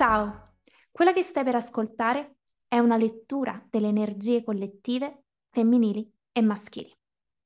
Ciao, quella che stai per ascoltare è una lettura delle energie collettive femminili e maschili.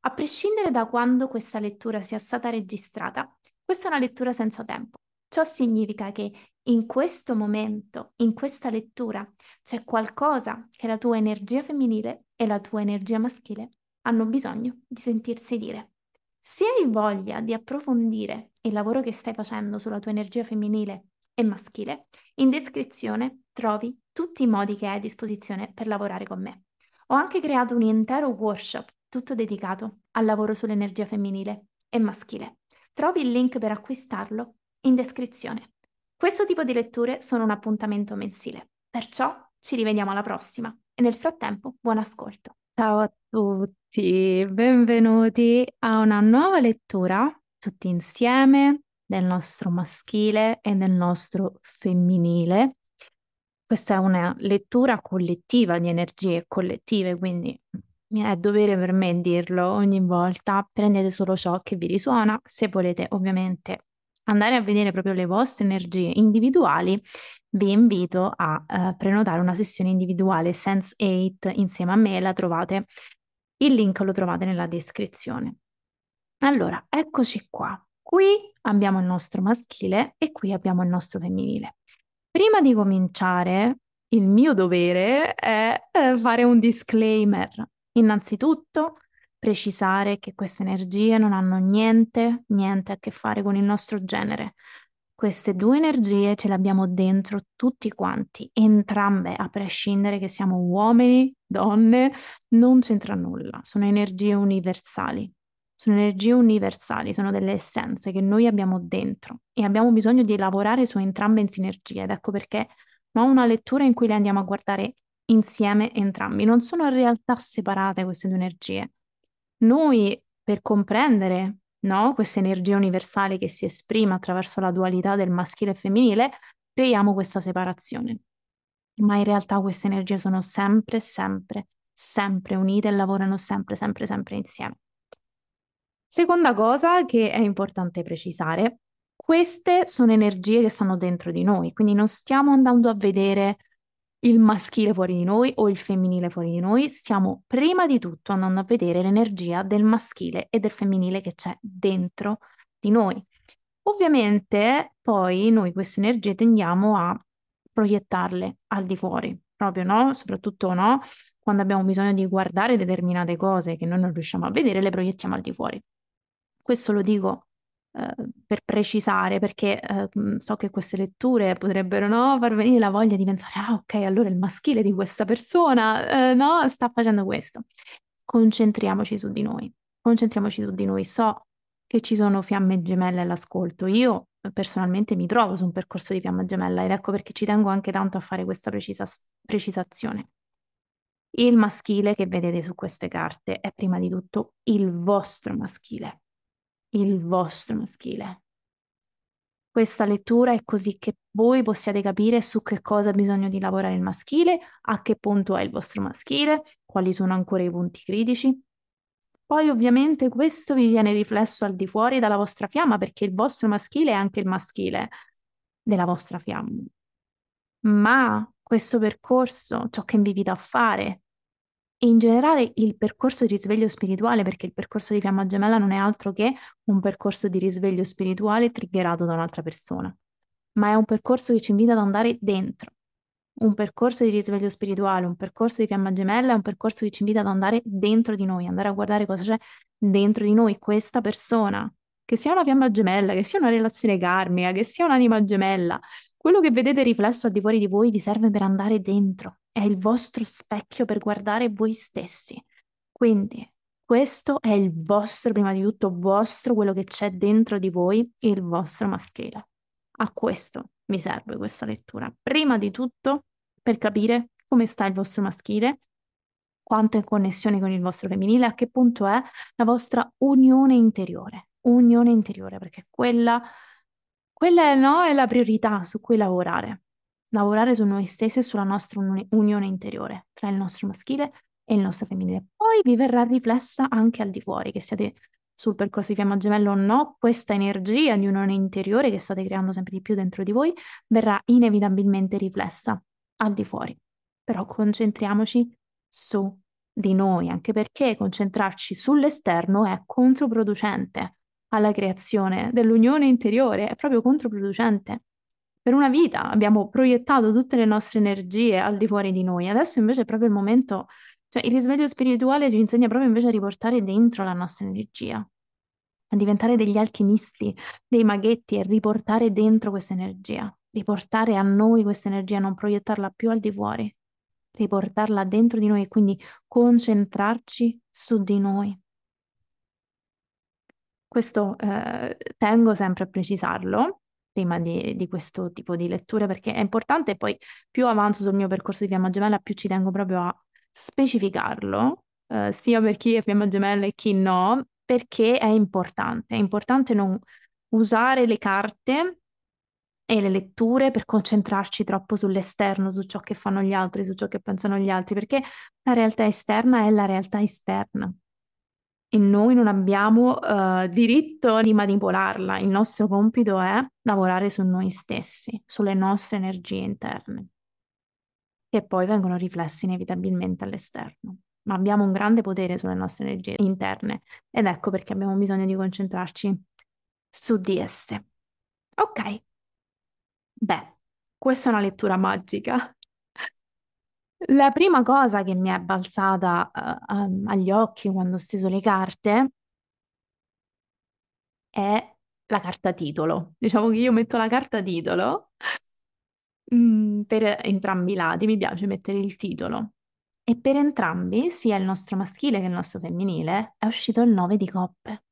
A prescindere da quando questa lettura sia stata registrata, questa è una lettura senza tempo. Ciò significa che in questo momento, in questa lettura, c'è qualcosa che la tua energia femminile e la tua energia maschile hanno bisogno di sentirsi dire. Se hai voglia di approfondire il lavoro che stai facendo sulla tua energia femminile e maschile, in descrizione trovi tutti i modi che hai a disposizione per lavorare con me. Ho anche creato un intero workshop tutto dedicato al lavoro sull'energia femminile e maschile. Trovi il link per acquistarlo in descrizione. Questo tipo di letture sono un appuntamento mensile, perciò ci rivediamo alla prossima e nel frattempo buon ascolto. Ciao a tutti, benvenuti a una nuova lettura tutti insieme del nostro maschile e del nostro femminile. Questa è una lettura collettiva di energie collettive, quindi è dovere per me dirlo ogni volta. Prendete solo ciò che vi risuona. Se volete ovviamente andare a vedere proprio le vostre energie individuali, vi invito a uh, prenotare una sessione individuale Sense 8 insieme a me. La trovate, il link lo trovate nella descrizione. Allora, eccoci qua. Qui abbiamo il nostro maschile e qui abbiamo il nostro femminile. Prima di cominciare, il mio dovere è fare un disclaimer. Innanzitutto, precisare che queste energie non hanno niente, niente a che fare con il nostro genere. Queste due energie ce le abbiamo dentro tutti quanti, entrambe, a prescindere che siamo uomini, donne, non c'entra nulla, sono energie universali sono energie universali, sono delle essenze che noi abbiamo dentro e abbiamo bisogno di lavorare su entrambe in sinergia ed ecco perché ho una lettura in cui le andiamo a guardare insieme entrambi, non sono in realtà separate queste due energie. Noi per comprendere no, questa energia universale che si esprime attraverso la dualità del maschile e femminile, creiamo questa separazione. Ma in realtà queste energie sono sempre, sempre, sempre unite e lavorano sempre, sempre, sempre insieme. Seconda cosa che è importante precisare, queste sono energie che stanno dentro di noi, quindi non stiamo andando a vedere il maschile fuori di noi o il femminile fuori di noi, stiamo prima di tutto andando a vedere l'energia del maschile e del femminile che c'è dentro di noi. Ovviamente poi noi queste energie tendiamo a proiettarle al di fuori, proprio no? Soprattutto no? Quando abbiamo bisogno di guardare determinate cose che noi non riusciamo a vedere, le proiettiamo al di fuori. Questo lo dico eh, per precisare, perché eh, so che queste letture potrebbero no, far venire la voglia di pensare, ah ok, allora il maschile di questa persona eh, no, sta facendo questo. Concentriamoci su di noi, concentriamoci su di noi. So che ci sono fiamme gemelle all'ascolto. Io personalmente mi trovo su un percorso di fiamma gemella ed ecco perché ci tengo anche tanto a fare questa precisa, precisazione. Il maschile che vedete su queste carte è prima di tutto il vostro maschile il vostro maschile. Questa lettura è così che voi possiate capire su che cosa ha bisogno di lavorare il maschile, a che punto è il vostro maschile, quali sono ancora i punti critici. Poi ovviamente questo vi viene riflesso al di fuori dalla vostra fiamma perché il vostro maschile è anche il maschile della vostra fiamma. Ma questo percorso, ciò che vi invita a fare, e in generale il percorso di risveglio spirituale, perché il percorso di fiamma gemella non è altro che un percorso di risveglio spirituale triggerato da un'altra persona, ma è un percorso che ci invita ad andare dentro. Un percorso di risveglio spirituale, un percorso di fiamma gemella è un percorso che ci invita ad andare dentro di noi, andare a guardare cosa c'è dentro di noi, questa persona, che sia una fiamma gemella, che sia una relazione karmica, che sia un'anima gemella, quello che vedete riflesso al di fuori di voi vi serve per andare dentro, è il vostro specchio per guardare voi stessi. Quindi questo è il vostro, prima di tutto, vostro, quello che c'è dentro di voi, il vostro maschile. A questo mi serve questa lettura. Prima di tutto, per capire come sta il vostro maschile, quanto è in connessione con il vostro femminile, a che punto è la vostra unione interiore. Unione interiore, perché quella quella è, no, è la priorità su cui lavorare. Lavorare su noi stessi e sulla nostra uni- unione interiore tra il nostro maschile e il nostro femminile. Poi vi verrà riflessa anche al di fuori, che siate sul percorso di fiamma gemello o no, questa energia di unione interiore che state creando sempre di più dentro di voi verrà inevitabilmente riflessa al di fuori. Però concentriamoci su di noi, anche perché concentrarci sull'esterno è controproducente alla creazione dell'unione interiore, è proprio controproducente. Per una vita abbiamo proiettato tutte le nostre energie al di fuori di noi, adesso invece è proprio il momento, cioè il risveglio spirituale ci insegna proprio invece a riportare dentro la nostra energia, a diventare degli alchimisti, dei maghetti e riportare dentro questa energia, riportare a noi questa energia, non proiettarla più al di fuori, riportarla dentro di noi e quindi concentrarci su di noi. Questo eh, tengo sempre a precisarlo prima di, di, questo tipo di letture perché è importante poi più avanzo sul mio percorso di fiamma gemella più ci tengo proprio a specificarlo, eh, sia per chi è fiamma gemella e chi no, perché è importante. È importante non usare le carte e le letture per concentrarci troppo sull'esterno, su ciò che fanno gli altri, su ciò che pensano gli altri, perché la realtà esterna è la realtà esterna e noi non abbiamo uh, diritto di manipolarla. Il nostro compito è lavorare su noi stessi, sulle nostre energie interne, che poi vengono riflesse inevitabilmente all'esterno. Ma abbiamo un grande potere sulle nostre energie interne ed ecco perché abbiamo bisogno di concentrarci su di esse. Ok. Beh, questa è una lettura magica. La prima cosa che mi è balzata uh, um, agli occhi quando ho steso le carte è la carta titolo. Diciamo che io metto la carta titolo mm, per entrambi i lati, mi piace mettere il titolo. E per entrambi, sia il nostro maschile che il nostro femminile, è uscito il 9 di coppe.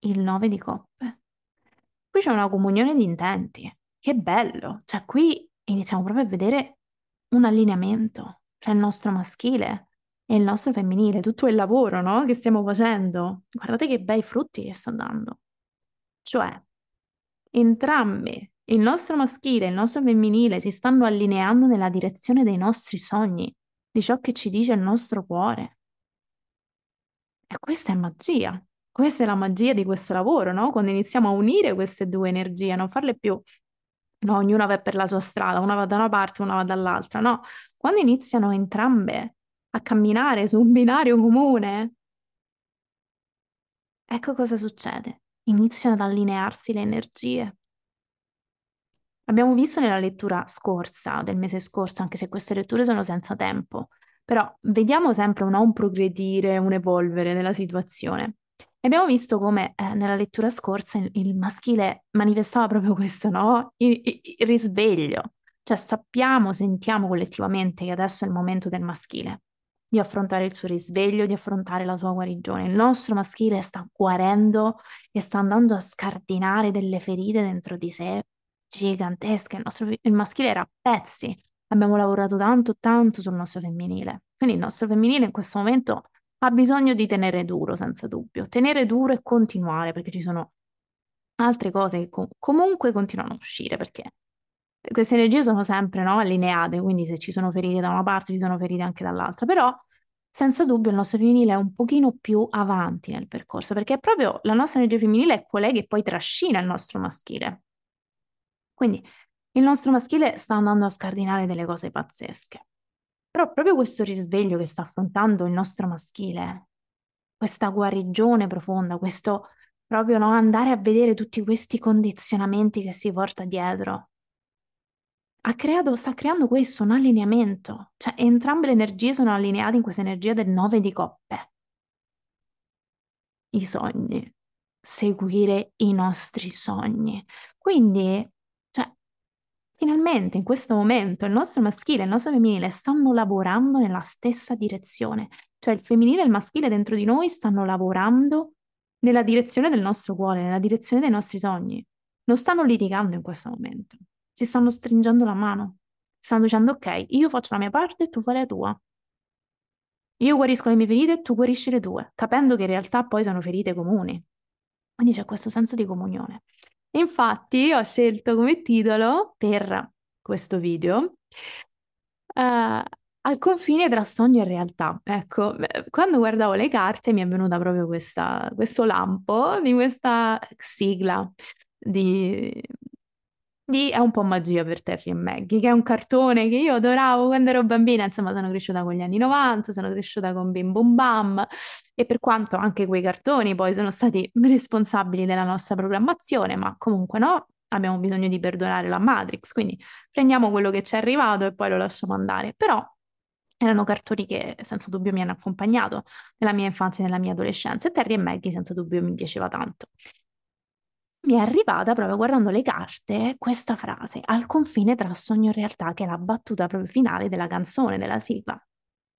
Il 9 di coppe. Qui c'è una comunione di intenti. Che bello! Cioè, qui iniziamo proprio a vedere un allineamento tra il nostro maschile e il nostro femminile, tutto il lavoro, no? che stiamo facendo. Guardate che bei frutti che sta dando. Cioè, entrambi, il nostro maschile e il nostro femminile, si stanno allineando nella direzione dei nostri sogni, di ciò che ci dice il nostro cuore. E questa è magia. Questa è la magia di questo lavoro, no? Quando iniziamo a unire queste due energie, non farle più no, ognuna va per la sua strada, una va da una parte, una va dall'altra, no. Quando iniziano entrambe a camminare su un binario comune, ecco cosa succede. Iniziano ad allinearsi le energie. Abbiamo visto nella lettura scorsa, del mese scorso, anche se queste letture sono senza tempo, però vediamo sempre un, un progredire, un evolvere nella situazione. Abbiamo visto come eh, nella lettura scorsa il, il, maschile manifestava proprio questo, no? Il, il, il, risveglio. Cioè sappiamo, sentiamo collettivamente che adesso è il momento del maschile, di affrontare il suo risveglio, di affrontare la sua guarigione. Il nostro maschile sta guarendo e sta andando a scardinare delle ferite dentro di sé gigantesche. Il, nostro, il maschile era a pezzi. Abbiamo lavorato tanto, tanto sul nostro femminile. Quindi il nostro femminile in questo momento ha bisogno di tenere duro, senza dubbio. Tenere duro e continuare, perché ci sono altre cose che com- comunque continuano a uscire, perché queste energie sono sempre no, allineate, quindi se ci sono ferite da una parte, ci sono ferite anche dall'altra, però senza dubbio il nostro femminile è un pochino più avanti nel percorso, perché è proprio la nostra energia femminile è quella che poi trascina il nostro maschile. Quindi il nostro maschile sta andando a scardinare delle cose pazzesche. Però proprio questo risveglio che sta affrontando il nostro maschile, questa guarigione profonda, questo proprio no, andare a vedere tutti questi condizionamenti che si porta dietro, creato, sta creando questo, un allineamento. Cioè entrambe le energie sono allineate in questa energia del nove di coppe. I sogni, seguire i nostri sogni. Quindi Finalmente, in questo momento, il nostro maschile e il nostro femminile stanno lavorando nella stessa direzione, cioè il femminile e il maschile dentro di noi stanno lavorando nella direzione del nostro cuore, nella direzione dei nostri sogni. Non stanno litigando in questo momento, si stanno stringendo la mano, stanno dicendo ok, io faccio la mia parte e tu fai la tua. Io guarisco le mie ferite e tu guarisci le tue, capendo che in realtà poi sono ferite comuni. Quindi c'è questo senso di comunione. Infatti ho scelto come titolo per questo video uh, al confine tra sogno e realtà. Ecco, eh, quando guardavo le carte mi è venuta proprio questa, questo lampo di questa sigla di, di È un po' magia per Terry e Maggie, che è un cartone che io adoravo quando ero bambina, insomma sono cresciuta con gli anni 90, sono cresciuta con Bim Bum Bam e per quanto anche quei cartoni poi sono stati responsabili della nostra programmazione, ma comunque no, abbiamo bisogno di perdonare la Matrix, quindi prendiamo quello che ci è arrivato e poi lo lasciamo andare. Però erano cartoni che senza dubbio mi hanno accompagnato nella mia infanzia e nella mia adolescenza e Terry e Maggie senza dubbio mi piaceva tanto. Mi è arrivata proprio guardando le carte questa frase, al confine tra sogno e realtà, che è la battuta proprio finale della canzone, della sigla.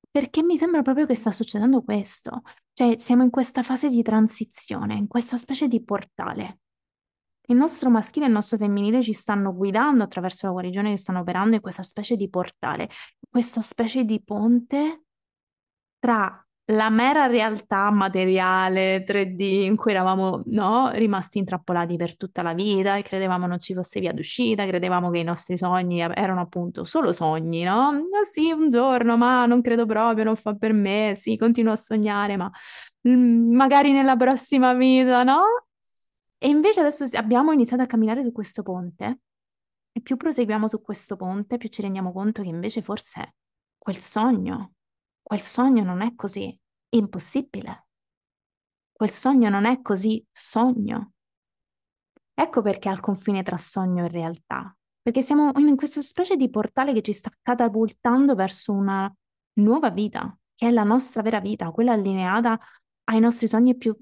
Perché mi sembra proprio che sta succedendo questo. Cioè, siamo in questa fase di transizione, in questa specie di portale. Il nostro maschile e il nostro femminile ci stanno guidando attraverso la guarigione che stanno operando in questa specie di portale, questa specie di ponte tra la mera realtà materiale 3D in cui eravamo no, rimasti intrappolati per tutta la vita e credevamo non ci fosse via d'uscita, credevamo che i nostri sogni erano appunto solo sogni, no? Ah, sì, un giorno, ma non credo proprio, non fa per me, sì, continuo a sognare, ma mm, magari nella prossima vita, no? E invece adesso abbiamo iniziato a camminare su questo ponte e più proseguiamo su questo ponte, più ci rendiamo conto che invece forse quel sogno, quel sogno non è così impossibile. Quel sogno non è così sogno. Ecco perché al confine tra sogno e realtà, perché siamo in questa specie di portale che ci sta catapultando verso una nuova vita, che è la nostra vera vita, quella allineata ai nostri sogni più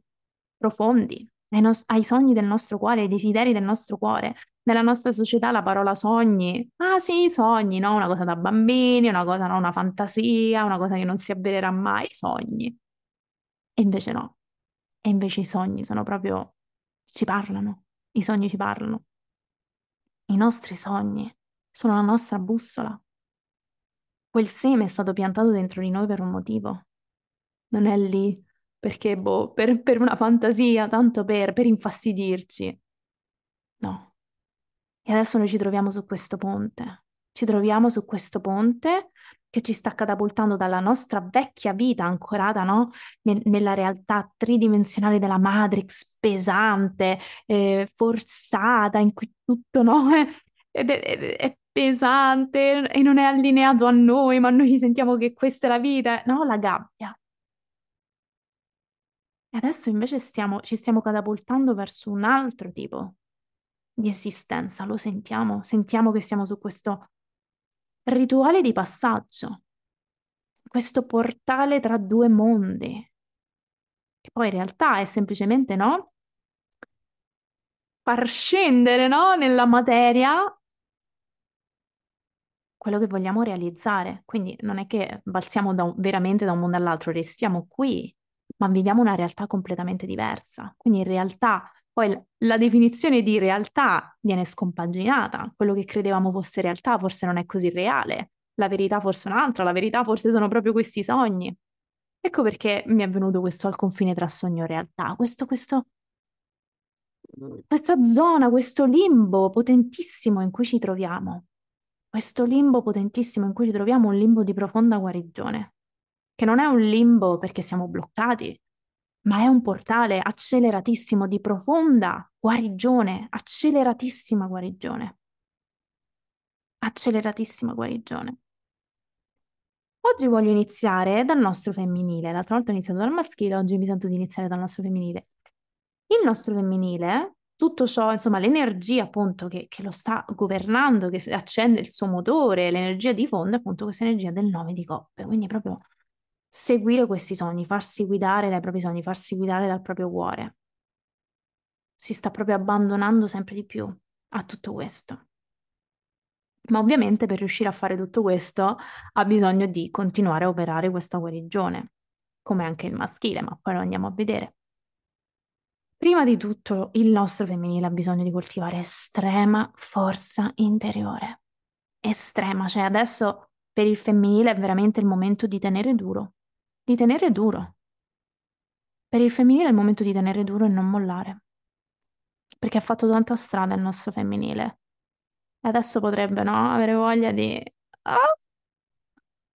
profondi, ai, nos- ai sogni del nostro cuore, ai desideri del nostro cuore. Nella nostra società la parola sogni, ah sì, sogni, no? Una cosa da bambini, una cosa, no? Una fantasia, una cosa che non si avvererà mai, sogni. E invece no. E invece i sogni sono proprio, ci parlano, i sogni ci parlano. I nostri sogni sono la nostra bussola. Quel seme è stato piantato dentro di noi per un motivo. Non è lì perché, boh, per, per una fantasia, tanto per, per infastidirci. No. E adesso noi ci troviamo su questo ponte. Ci troviamo su questo ponte che ci sta catapultando dalla nostra vecchia vita ancorata no? Nel, nella realtà tridimensionale della Matrix pesante, eh, forzata, in cui tutto no? è, è, è, pesante e non è allineato a noi, ma noi sentiamo che questa è la vita, no? La gabbia. E adesso invece stiamo, ci stiamo catapultando verso un altro tipo di esistenza, lo sentiamo, sentiamo che siamo su questo rituale di passaggio, questo portale tra due mondi. E poi in realtà è semplicemente, no? Far scendere, no? Nella materia quello che vogliamo realizzare. Quindi non è che balziamo da un, veramente da un mondo all'altro, restiamo qui ma viviamo una realtà completamente diversa. Quindi in realtà poi la definizione di realtà viene scompaginata, quello che credevamo fosse realtà forse non è così reale, la verità forse è un'altra, la verità forse sono proprio questi sogni. Ecco perché mi è venuto questo al confine tra sogno e realtà, questo, questo, questa zona, questo limbo potentissimo in cui ci troviamo, questo limbo potentissimo in cui ci troviamo, un limbo di profonda guarigione che non è un limbo perché siamo bloccati, ma è un portale acceleratissimo di profonda guarigione, acceleratissima guarigione. Acceleratissima guarigione. Oggi voglio iniziare dal nostro femminile. L'altra volta ho iniziato dal maschile, oggi mi sento di iniziare dal nostro femminile. Il nostro femminile, tutto ciò, insomma, l'energia appunto che, che, lo sta governando, che accende il suo motore, l'energia di fondo appunto questa energia del nove di coppe, quindi proprio seguire questi sogni, farsi guidare dai propri sogni, farsi guidare dal proprio cuore. Si sta proprio abbandonando sempre di più a tutto questo. Ma ovviamente per riuscire a fare tutto questo ha bisogno di continuare a operare questa guarigione, come anche il maschile, ma poi lo andiamo a vedere. Prima di tutto il nostro femminile ha bisogno di coltivare estrema forza interiore. Estrema, cioè adesso per il femminile è veramente il momento di tenere duro, di tenere duro. Per il femminile è il momento di tenere duro e non mollare. Perché ha fatto tanta strada il nostro femminile. E adesso potrebbe, no? Avere voglia di... Ah!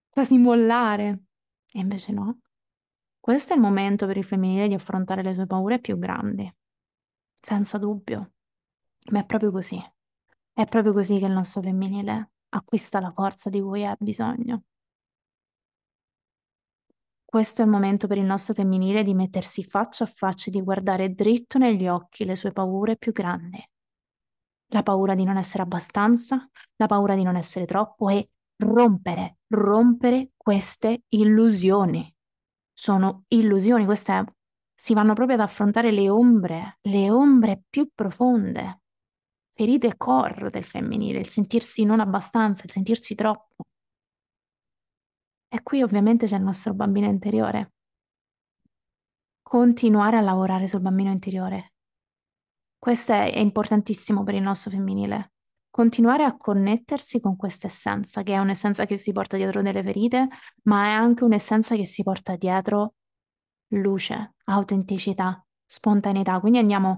quasi mollare. E invece no. Questo è il momento per il femminile di affrontare le sue paure più grandi, senza dubbio. Ma è proprio così. È proprio così che il nostro femminile acquista la forza di cui ha bisogno. Questo è il momento per il nostro femminile di mettersi faccia a faccia e di guardare dritto negli occhi le sue paure più grandi. La paura di non essere abbastanza, la paura di non essere troppo e rompere, rompere queste illusioni. Sono illusioni, queste si vanno proprio ad affrontare le ombre, le ombre più profonde, ferite core del femminile, il sentirsi non abbastanza, il sentirsi troppo. E qui ovviamente c'è il nostro bambino interiore. Continuare a lavorare sul bambino interiore. Questo è importantissimo per il nostro femminile. Continuare a connettersi con questa essenza, che è un'essenza che si porta dietro delle ferite, ma è anche un'essenza che si porta dietro luce, autenticità, spontaneità. Quindi andiamo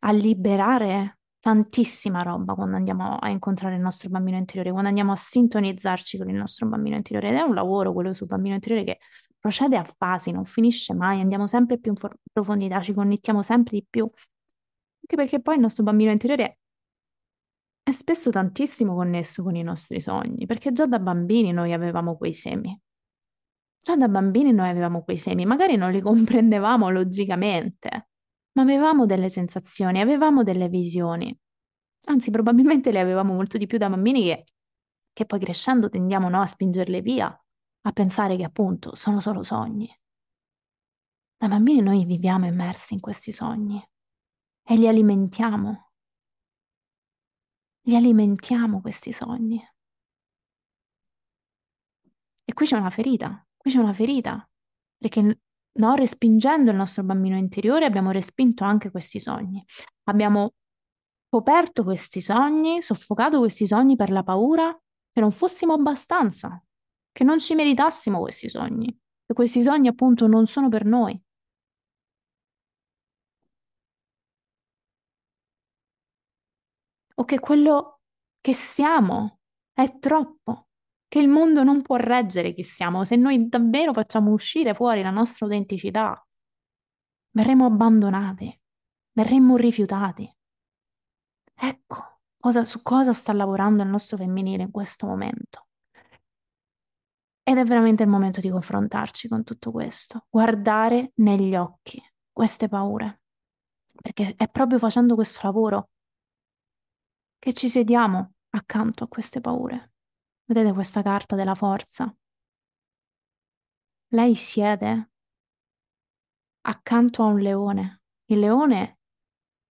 a liberare tantissima roba quando andiamo a incontrare il nostro bambino interiore, quando andiamo a sintonizzarci con il nostro bambino interiore. Ed è un lavoro quello sul bambino interiore che procede a fasi, non finisce mai, andiamo sempre più in for- profondità, ci connettiamo sempre di più. Anche perché poi il nostro bambino interiore è spesso tantissimo connesso con i nostri sogni, perché già da bambini noi avevamo quei semi. Già da bambini noi avevamo quei semi, magari non li comprendevamo logicamente, ma avevamo delle sensazioni, avevamo delle visioni. Anzi, probabilmente le avevamo molto di più da bambini che, che poi crescendo tendiamo no, a spingerle via, a pensare che appunto sono solo sogni. Da bambini noi viviamo immersi in questi sogni e li alimentiamo. Li alimentiamo questi sogni. E qui c'è una ferita, qui c'è una ferita, perché no, respingendo il nostro bambino interiore abbiamo respinto anche questi sogni. Abbiamo coperto questi sogni, soffocato questi sogni per la paura che non fossimo abbastanza, che non ci meritassimo questi sogni, che questi sogni appunto non sono per noi. O che quello che siamo è troppo, che il mondo non può reggere chi siamo. Se noi davvero facciamo uscire fuori la nostra autenticità, verremo abbandonati, verremo rifiutati. Ecco cosa, su cosa sta lavorando il nostro femminile in questo momento. Ed è veramente il momento di confrontarci con tutto questo, guardare negli occhi queste paure, perché è proprio facendo questo lavoro che ci sediamo accanto a queste paure. Vedete questa carta della forza? Lei siede accanto a un leone. Il leone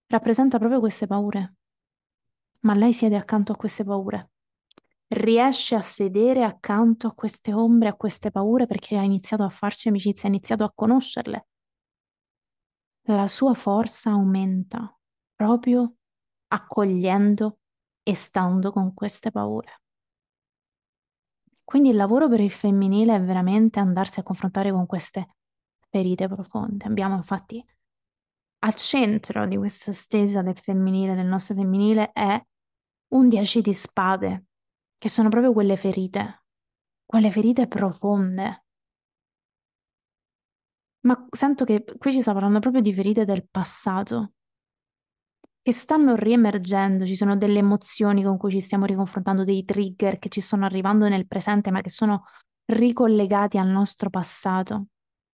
rappresenta proprio queste paure, ma lei siede accanto a queste paure. Riesce a sedere accanto a queste ombre, a queste paure perché ha iniziato a farci amicizia, ha iniziato a conoscerle. La sua forza aumenta proprio accogliendo e stando con queste paure. Quindi il lavoro per il femminile è veramente andarsi a confrontare con queste ferite profonde. Abbiamo infatti al centro di questa stesa del femminile, del nostro femminile, è un 10 di spade, che sono proprio quelle ferite, quelle ferite profonde. Ma sento che qui ci sta parlando proprio di ferite del passato, che stanno riemergendo, ci sono delle emozioni con cui ci stiamo riconfrontando, dei trigger che ci stanno arrivando nel presente, ma che sono ricollegati al nostro passato,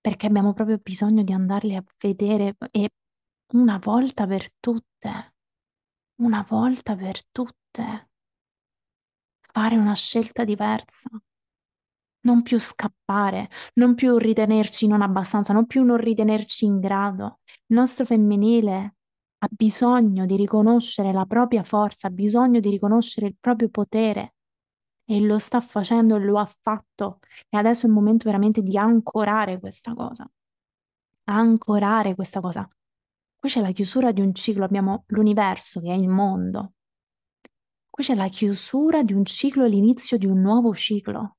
perché abbiamo proprio bisogno di andarli a vedere e una volta per tutte, una volta per tutte, fare una scelta diversa. Non più scappare, non più ritenerci non abbastanza, non più non ritenerci in grado. Il nostro femminile ha bisogno di riconoscere la propria forza, ha bisogno di riconoscere il proprio potere e lo sta facendo, lo ha fatto e adesso è il momento veramente di ancorare questa cosa. Ancorare questa cosa. Qui c'è la chiusura di un ciclo, abbiamo l'universo che è il mondo. Qui c'è la chiusura di un ciclo e l'inizio di un nuovo ciclo.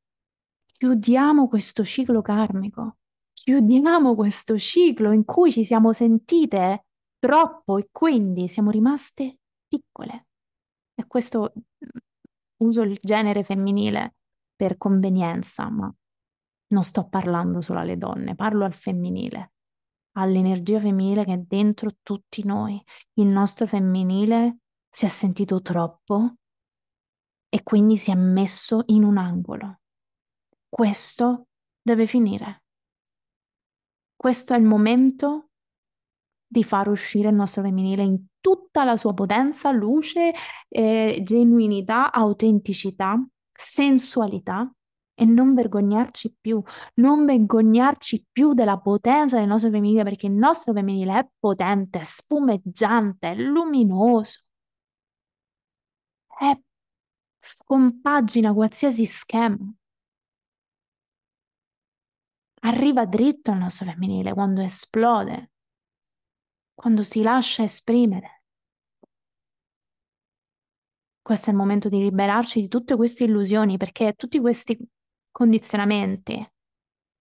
Chiudiamo questo ciclo karmico, chiudiamo questo ciclo in cui ci siamo sentite troppo e quindi siamo rimaste piccole. E questo uso il genere femminile per convenienza, ma Non sto parlando solo alle donne, parlo al femminile, all'energia femminile che è dentro tutti noi. Il nostro femminile si è sentito troppo e quindi si è messo in un angolo. Questo deve finire. Questo è il momento di far uscire il nostro femminile in tutta la sua potenza, luce, eh, genuinità, autenticità, sensualità e non vergognarci più, non vergognarci più della potenza del nostro femminile perché il nostro femminile è potente, è spumeggiante, è luminoso, è scompagina qualsiasi schema. Arriva dritto il nostro femminile quando esplode, quando si lascia esprimere. Questo è il momento di liberarci di tutte queste illusioni perché tutti questi condizionamenti,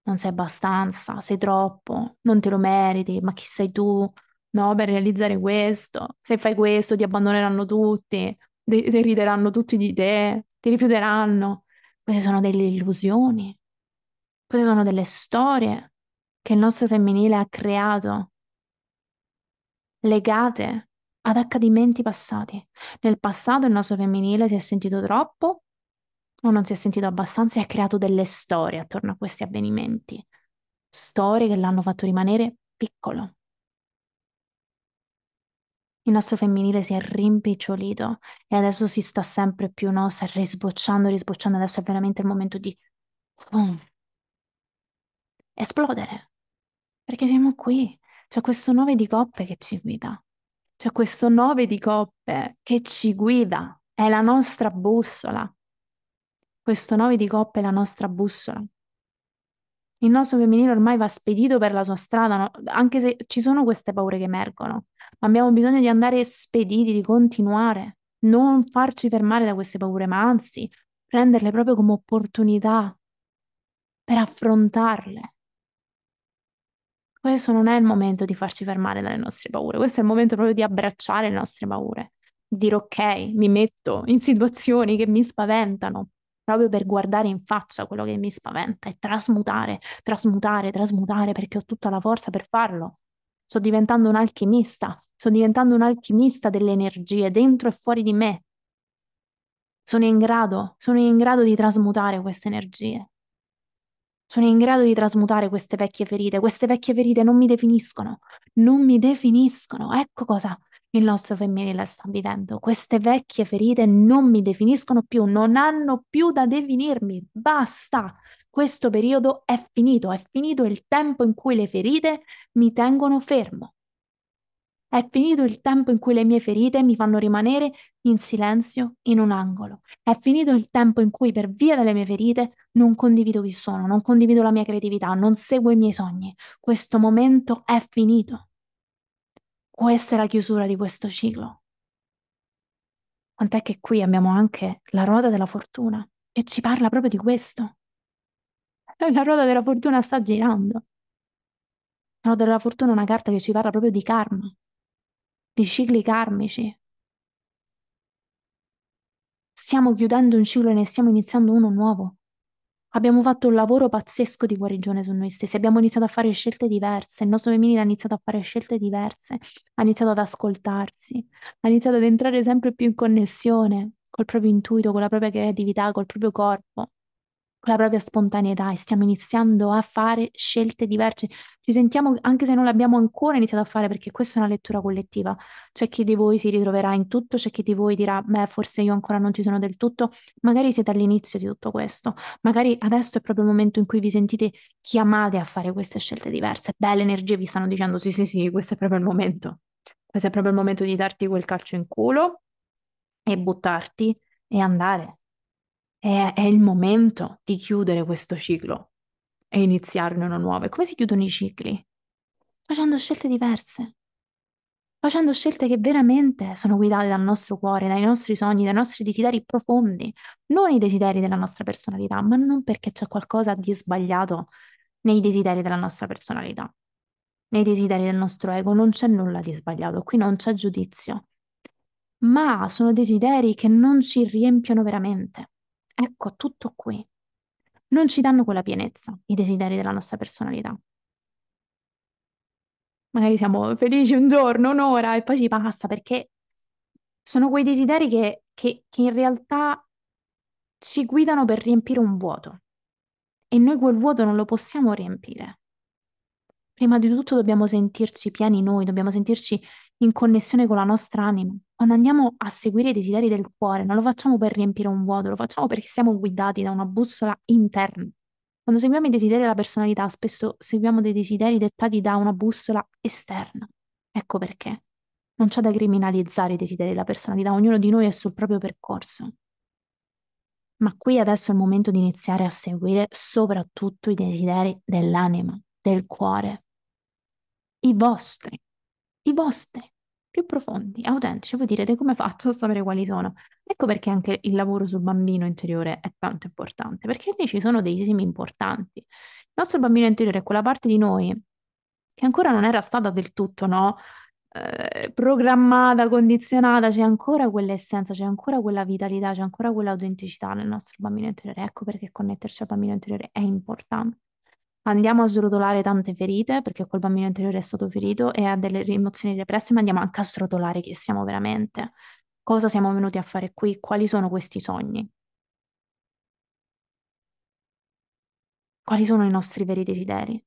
non sei abbastanza, sei troppo, non te lo meriti, ma chi sei tu? No, per realizzare questo, se fai questo ti abbandoneranno tutti, derideranno tutti di te, ti rifiuteranno. Queste sono delle illusioni, queste sono delle storie che il nostro femminile ha creato, legate ad accadimenti passati. Nel passato il nostro femminile si è sentito troppo o non si è sentito abbastanza e ha creato delle storie attorno a questi avvenimenti, storie che l'hanno fatto rimanere piccolo il nostro femminile si è rimpicciolito e adesso si sta sempre più, no? Sta risbocciando, risbocciando. Adesso è veramente il momento di boom, esplodere. Perché siamo qui. C'è questo nove di coppe che ci guida. C'è questo nove di coppe che ci guida. È la nostra bussola. Questo nove di coppe è la nostra bussola. Il nostro femminile ormai va spedito per la sua strada, no? anche se ci sono queste paure che emergono, ma abbiamo bisogno di andare spediti, di continuare, non farci fermare da queste paure, ma anzi prenderle proprio come opportunità per affrontarle. Questo non è il momento di farci fermare dalle nostre paure, questo è il momento proprio di abbracciare le nostre paure, dire ok, mi metto in situazioni che mi spaventano, proprio per guardare in faccia quello che mi spaventa e trasmutare, trasmutare, trasmutare perché ho tutta la forza per farlo. Sto diventando un alchimista, sto diventando un alchimista delle energie dentro e fuori di me. Sono in grado, sono in grado di trasmutare queste energie. Sono in grado di trasmutare queste vecchie ferite. Queste vecchie ferite non mi definiscono, non mi definiscono. Ecco cosa il nostro femminile sta vivendo. Queste vecchie ferite non mi definiscono più, non hanno più da definirmi. Basta. Questo periodo è finito, è finito il tempo in cui le ferite mi tengono fermo. È finito il tempo in cui le mie ferite mi fanno rimanere in silenzio in un angolo. È finito il tempo in cui per via delle mie ferite non condivido chi sono, non condivido la mia creatività, non seguo i miei sogni. Questo momento è finito. Questa è la chiusura di questo ciclo. Tant'è che qui abbiamo anche la ruota della fortuna che ci parla proprio di questo. La ruota della fortuna sta girando. La ruota della fortuna è una carta che ci parla proprio di karma, di cicli karmici. Stiamo chiudendo un ciclo e ne stiamo iniziando uno nuovo. Abbiamo fatto un lavoro pazzesco di guarigione su noi stessi, abbiamo iniziato a fare scelte diverse, il nostro femminile ha iniziato a fare scelte diverse, ha iniziato ad ascoltarsi, ha iniziato ad entrare sempre più in connessione col proprio intuito, con la propria creatività, col proprio corpo con la propria spontaneità e stiamo iniziando a fare scelte diverse. Ci sentiamo, anche se non l'abbiamo ancora iniziato a fare, perché questa è una lettura collettiva. C'è chi di voi si ritroverà in tutto, c'è chi di voi dirà, beh, forse io ancora non ci sono del tutto. Magari siete all'inizio di tutto questo. Magari adesso è proprio il momento in cui vi sentite chiamate a fare queste scelte diverse. Beh, le energie vi stanno dicendo, sì, sì, sì, questo è proprio il momento. Questo è proprio il momento di darti quel calcio in culo e buttarti e andare è, è il momento di chiudere questo ciclo e iniziarne uno nuovo. E come si chiudono i cicli? Facendo scelte diverse, facendo scelte che veramente sono guidate dal nostro cuore, dai nostri sogni, dai nostri desideri profondi, non i desideri della nostra personalità, ma non perché c'è qualcosa di sbagliato nei desideri della nostra personalità, nei desideri del nostro ego, non c'è nulla di sbagliato, qui non c'è giudizio, ma sono desideri che non ci riempiono veramente. Ecco, tutto qui. Non ci danno quella pienezza, i desideri della nostra personalità. Magari siamo felici un giorno, un'ora e poi ci passa perché sono quei desideri che, che, che in realtà ci guidano per riempire un vuoto e noi quel vuoto non lo possiamo riempire. Prima di tutto dobbiamo sentirci pieni noi, dobbiamo sentirci in connessione con la nostra anima. Quando andiamo a seguire i desideri del cuore, non lo facciamo per riempire un vuoto, lo facciamo perché siamo guidati da una bussola interna. Quando seguiamo i desideri della personalità, spesso seguiamo dei desideri dettati da una bussola esterna. Ecco perché. Non c'è da criminalizzare i desideri della personalità, ognuno di noi è sul proprio percorso. Ma qui adesso è il momento di iniziare a seguire soprattutto i desideri dell'anima, del cuore, i vostri, i vostri, più profondi, autentici. Voi direte come faccio a sapere quali sono? Ecco perché anche il lavoro sul bambino interiore è tanto importante, perché lì ci sono dei temi importanti. Il nostro bambino interiore è quella parte di noi che ancora non era stata del tutto, no? Eh, programmata, condizionata, c'è ancora quell'essenza, c'è ancora quella vitalità, c'è ancora quell'autenticità nel nostro bambino interiore. Ecco perché connetterci al bambino interiore è importante. Andiamo a srotolare tante ferite, perché quel bambino interiore è stato ferito e ha delle emozioni represse, ma andiamo anche a srotolare chi siamo veramente. Cosa siamo venuti a fare qui? Quali sono questi sogni? Quali sono i nostri veri desideri?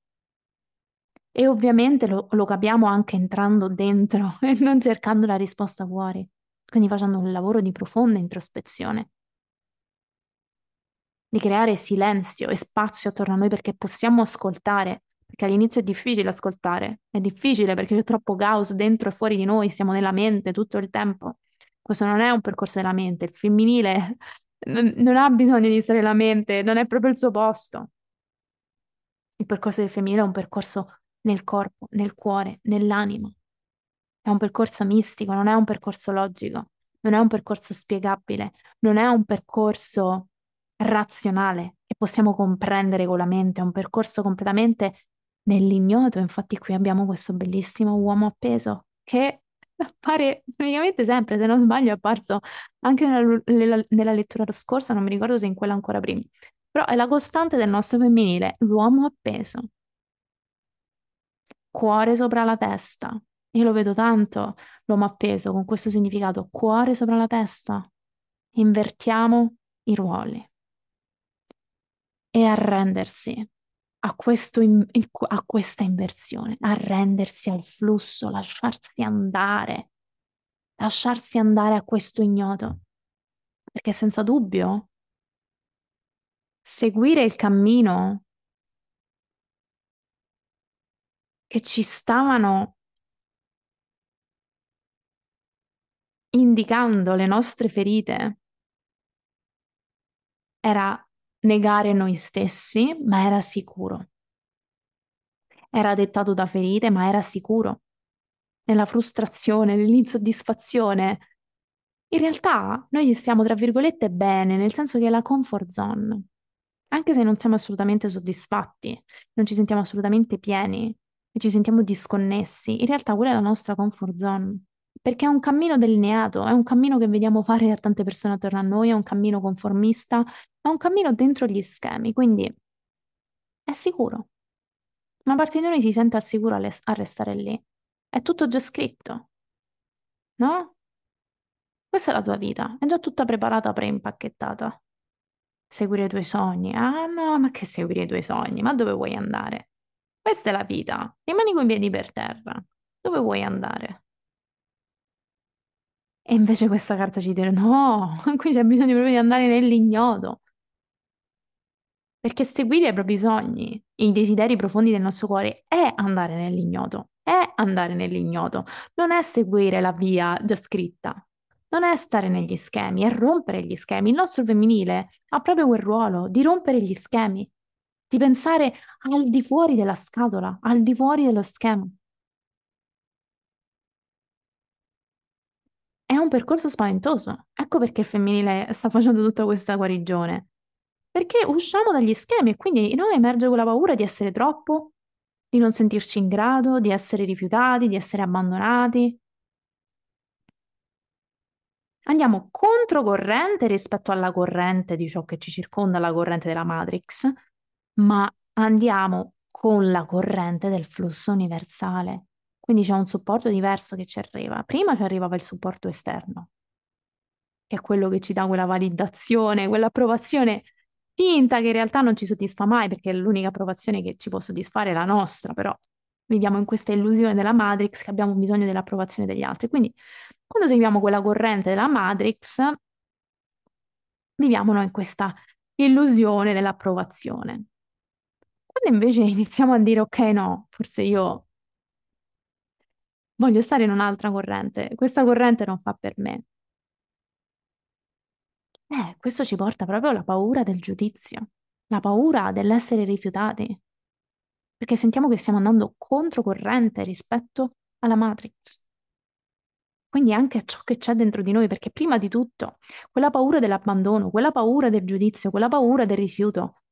E ovviamente lo, lo capiamo anche entrando dentro e non cercando la risposta fuori, quindi facendo un lavoro di profonda introspezione, di creare silenzio e spazio attorno a noi perché possiamo ascoltare, perché all'inizio è difficile ascoltare, è difficile perché c'è troppo caos dentro e fuori di noi, siamo nella mente tutto il tempo. Questo non è un percorso della mente, il femminile non, non ha bisogno di stare nella mente, non è proprio il suo posto. Il percorso del femminile è un percorso nel corpo, nel cuore, nell'anima. È un percorso mistico, non è un percorso logico, non è un percorso spiegabile, non è un percorso razionale che possiamo comprendere con la mente, è un percorso completamente nell'ignoto. Infatti qui abbiamo questo bellissimo uomo appeso che appare praticamente sempre, se non sbaglio, è apparso anche nella, nella, nella lettura scorsa, non mi ricordo se in quella ancora prima, però è la costante del nostro femminile, l'uomo appeso cuore sopra la testa. Io lo vedo tanto, l'uomo appeso con questo significato, cuore sopra la testa. Invertiamo i ruoli. E arrendersi a, questo, a questa inversione, arrendersi al flusso, lasciarsi andare, lasciarsi andare a questo ignoto. Perché senza dubbio seguire il cammino che ci stavano indicando le nostre ferite era negare noi stessi, ma era sicuro. Era dettato da ferite, ma era sicuro. Nella frustrazione, nell'insoddisfazione. In realtà noi ci stiamo, tra virgolette, bene, nel senso che è la comfort zone. Anche se non siamo assolutamente soddisfatti, non ci sentiamo assolutamente pieni, e ci sentiamo disconnessi, in realtà quella è la nostra comfort zone. Perché è un cammino delineato, è un cammino che vediamo fare a tante persone attorno a noi, è un cammino conformista, è un cammino dentro gli schemi, quindi è sicuro. Una parte di noi si sente al sicuro a restare lì. È tutto già scritto, no? Questa è la tua vita, è già tutta preparata, preimpacchettata. Seguire i tuoi sogni. Ah no, ma che seguire i tuoi sogni? Ma dove vuoi andare? Questa è la vita. Rimani con i piedi per terra. Dove vuoi andare? E invece questa carta ci dice no, qui c'è bisogno proprio di andare nell'ignoto. Perché seguire i propri sogni, i desideri profondi del nostro cuore è andare nell'ignoto, è andare nell'ignoto, non è seguire la via già scritta, non è stare negli schemi, è rompere gli schemi. Il nostro femminile ha proprio quel ruolo di rompere gli schemi, di pensare al di fuori della scatola, al di fuori dello schema. È un percorso spaventoso. Ecco perché il femminile sta facendo tutta questa guarigione. Perché usciamo dagli schemi e quindi in noi emerge quella paura di essere troppo, di non sentirci in grado, di essere rifiutati, di essere abbandonati. Andiamo controcorrente rispetto alla corrente di ciò che ci circonda, la corrente della Matrix, ma andiamo con la corrente del flusso universale. Quindi c'è un supporto diverso che ci arriva. Prima ci arrivava il supporto esterno, che è quello che ci dà quella validazione, quell'approvazione finta che in realtà non ci soddisfa mai, perché l'unica approvazione che ci può soddisfare è la nostra, però viviamo in questa illusione della Matrix che abbiamo bisogno dell'approvazione degli altri. Quindi quando seguiamo quella corrente della Matrix, viviamo noi in questa illusione dell'approvazione. Quando invece iniziamo a dire ok, no, forse io voglio stare in un'altra corrente, questa corrente non fa per me. Eh, questo ci porta proprio alla paura del giudizio, la paura dell'essere rifiutati, perché sentiamo che stiamo andando controcorrente rispetto alla Matrix. Quindi anche a ciò che c'è dentro di noi, perché prima di tutto quella paura dell'abbandono, quella paura del giudizio, quella paura del rifiuto,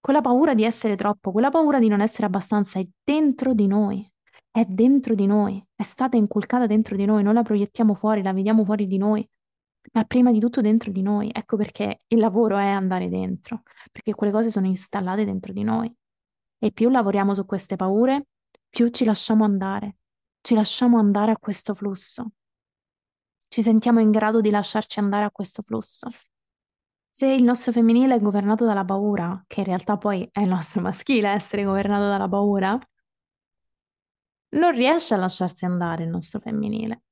quella paura di essere troppo, quella paura di non essere abbastanza è dentro di noi, è dentro di noi, è stata inculcata dentro di noi, noi la proiettiamo fuori, la vediamo fuori di noi, ma prima di tutto dentro di noi. Ecco perché il lavoro è andare dentro, perché quelle cose sono installate dentro di noi. E più lavoriamo su queste paure, più ci lasciamo andare, ci lasciamo andare a questo flusso. Ci sentiamo in grado di lasciarci andare a questo flusso. Se il nostro femminile è governato dalla paura, che in realtà poi è il nostro maschile essere governato dalla paura, non riesce a lasciarsi andare il nostro femminile.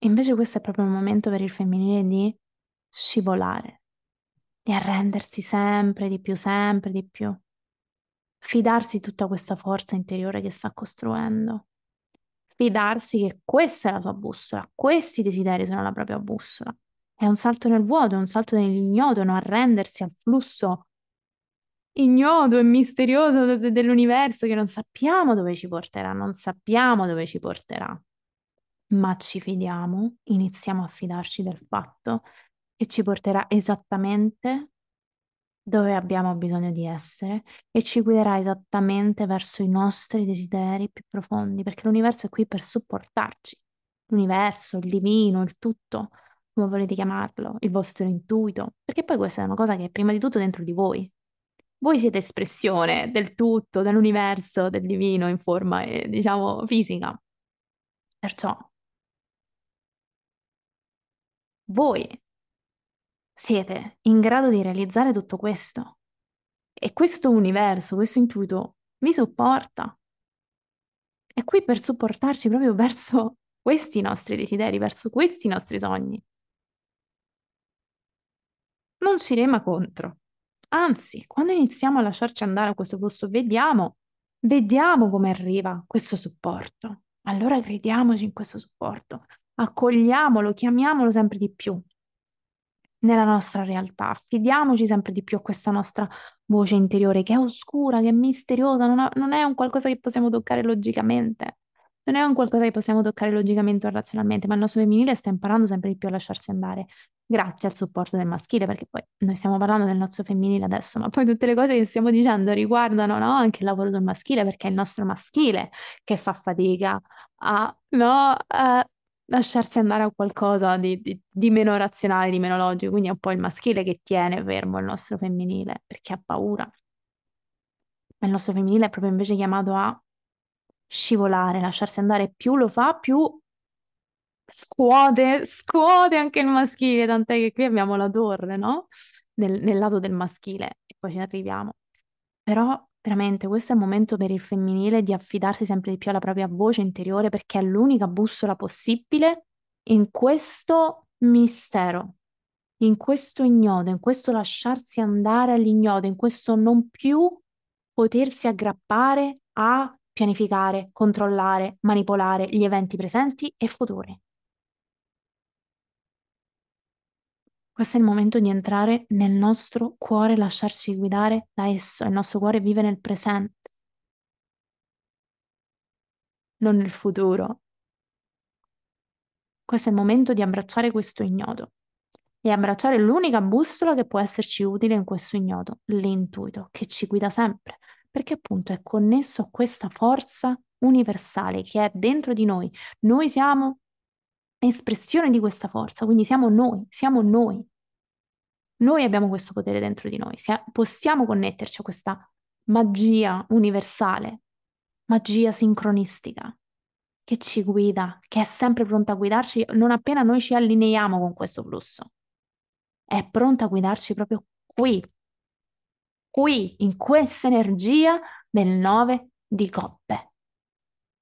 Invece questo è proprio il momento per il femminile di scivolare, di arrendersi sempre di più, sempre di più, fidarsi di tutta questa forza interiore che sta costruendo, fidarsi che questa è la sua bussola, questi desideri sono la propria bussola. È un salto nel vuoto, è un salto nell'ignoto, non arrendersi al flusso ignoto e misterioso dell'universo che non sappiamo dove ci porterà, non sappiamo dove ci porterà ma ci fidiamo, iniziamo a fidarci del fatto che ci porterà esattamente dove abbiamo bisogno di essere e ci guiderà esattamente verso i nostri desideri più profondi, perché l'universo è qui per supportarci. L'universo, il divino, il tutto, come volete chiamarlo, il vostro intuito, perché poi questa è una cosa che è prima di tutto dentro di voi. Voi siete espressione del tutto, dell'universo, del divino in forma, eh, diciamo, fisica. Perciò voi siete in grado di realizzare tutto questo. E questo universo, questo intuito vi supporta. È qui per supportarci proprio verso questi nostri desideri, verso questi nostri sogni. Non ci rema contro. Anzi, quando iniziamo a lasciarci andare a questo flusso, vediamo, vediamo come arriva questo supporto. Allora crediamoci in questo supporto, accogliamolo, chiamiamolo sempre di più nella nostra realtà, affidiamoci sempre di più a questa nostra voce interiore che è oscura, che è misteriosa, non, ha, non è un qualcosa che possiamo toccare logicamente, non è un qualcosa che possiamo toccare logicamente o razionalmente, ma il nostro femminile sta imparando sempre di più a lasciarsi andare grazie al supporto del maschile, perché poi noi stiamo parlando del nostro femminile adesso, ma poi tutte le cose che stiamo dicendo riguardano no, anche il lavoro sul maschile, perché è il nostro maschile che fa fatica a, no, a lasciarsi andare a qualcosa di, di, di, meno razionale, di meno logico, quindi è un po' il maschile che tiene fermo il nostro femminile, perché ha paura. Ma il nostro femminile è proprio invece chiamato a scivolare, lasciarsi andare, più lo fa, più scuote, scuote anche il maschile, tant'è che qui abbiamo la torre, no? Nel, nel lato del maschile, e poi ci arriviamo. Però veramente questo è il momento per il femminile di affidarsi sempre di più alla propria voce interiore perché è l'unica bussola possibile in questo mistero, in questo ignoto, in questo lasciarsi andare all'ignoto, in questo non più potersi aggrappare a pianificare, controllare, manipolare gli eventi presenti e futuri. Questo è il momento di entrare nel nostro cuore, lasciarci guidare da esso. Il nostro cuore vive nel presente, non nel futuro. Questo è il momento di abbracciare questo ignoto e abbracciare l'unica bussola che può esserci utile in questo ignoto, l'intuito, che ci guida sempre, perché appunto è connesso a questa forza universale che è dentro di noi. Noi siamo espressione di questa forza, quindi siamo noi, siamo noi. Noi abbiamo questo potere dentro di noi, possiamo connetterci a questa magia universale, magia sincronistica che ci guida, che è sempre pronta a guidarci non appena noi ci allineiamo con questo flusso. È pronta a guidarci proprio qui, qui, in questa energia del 9 di coppe.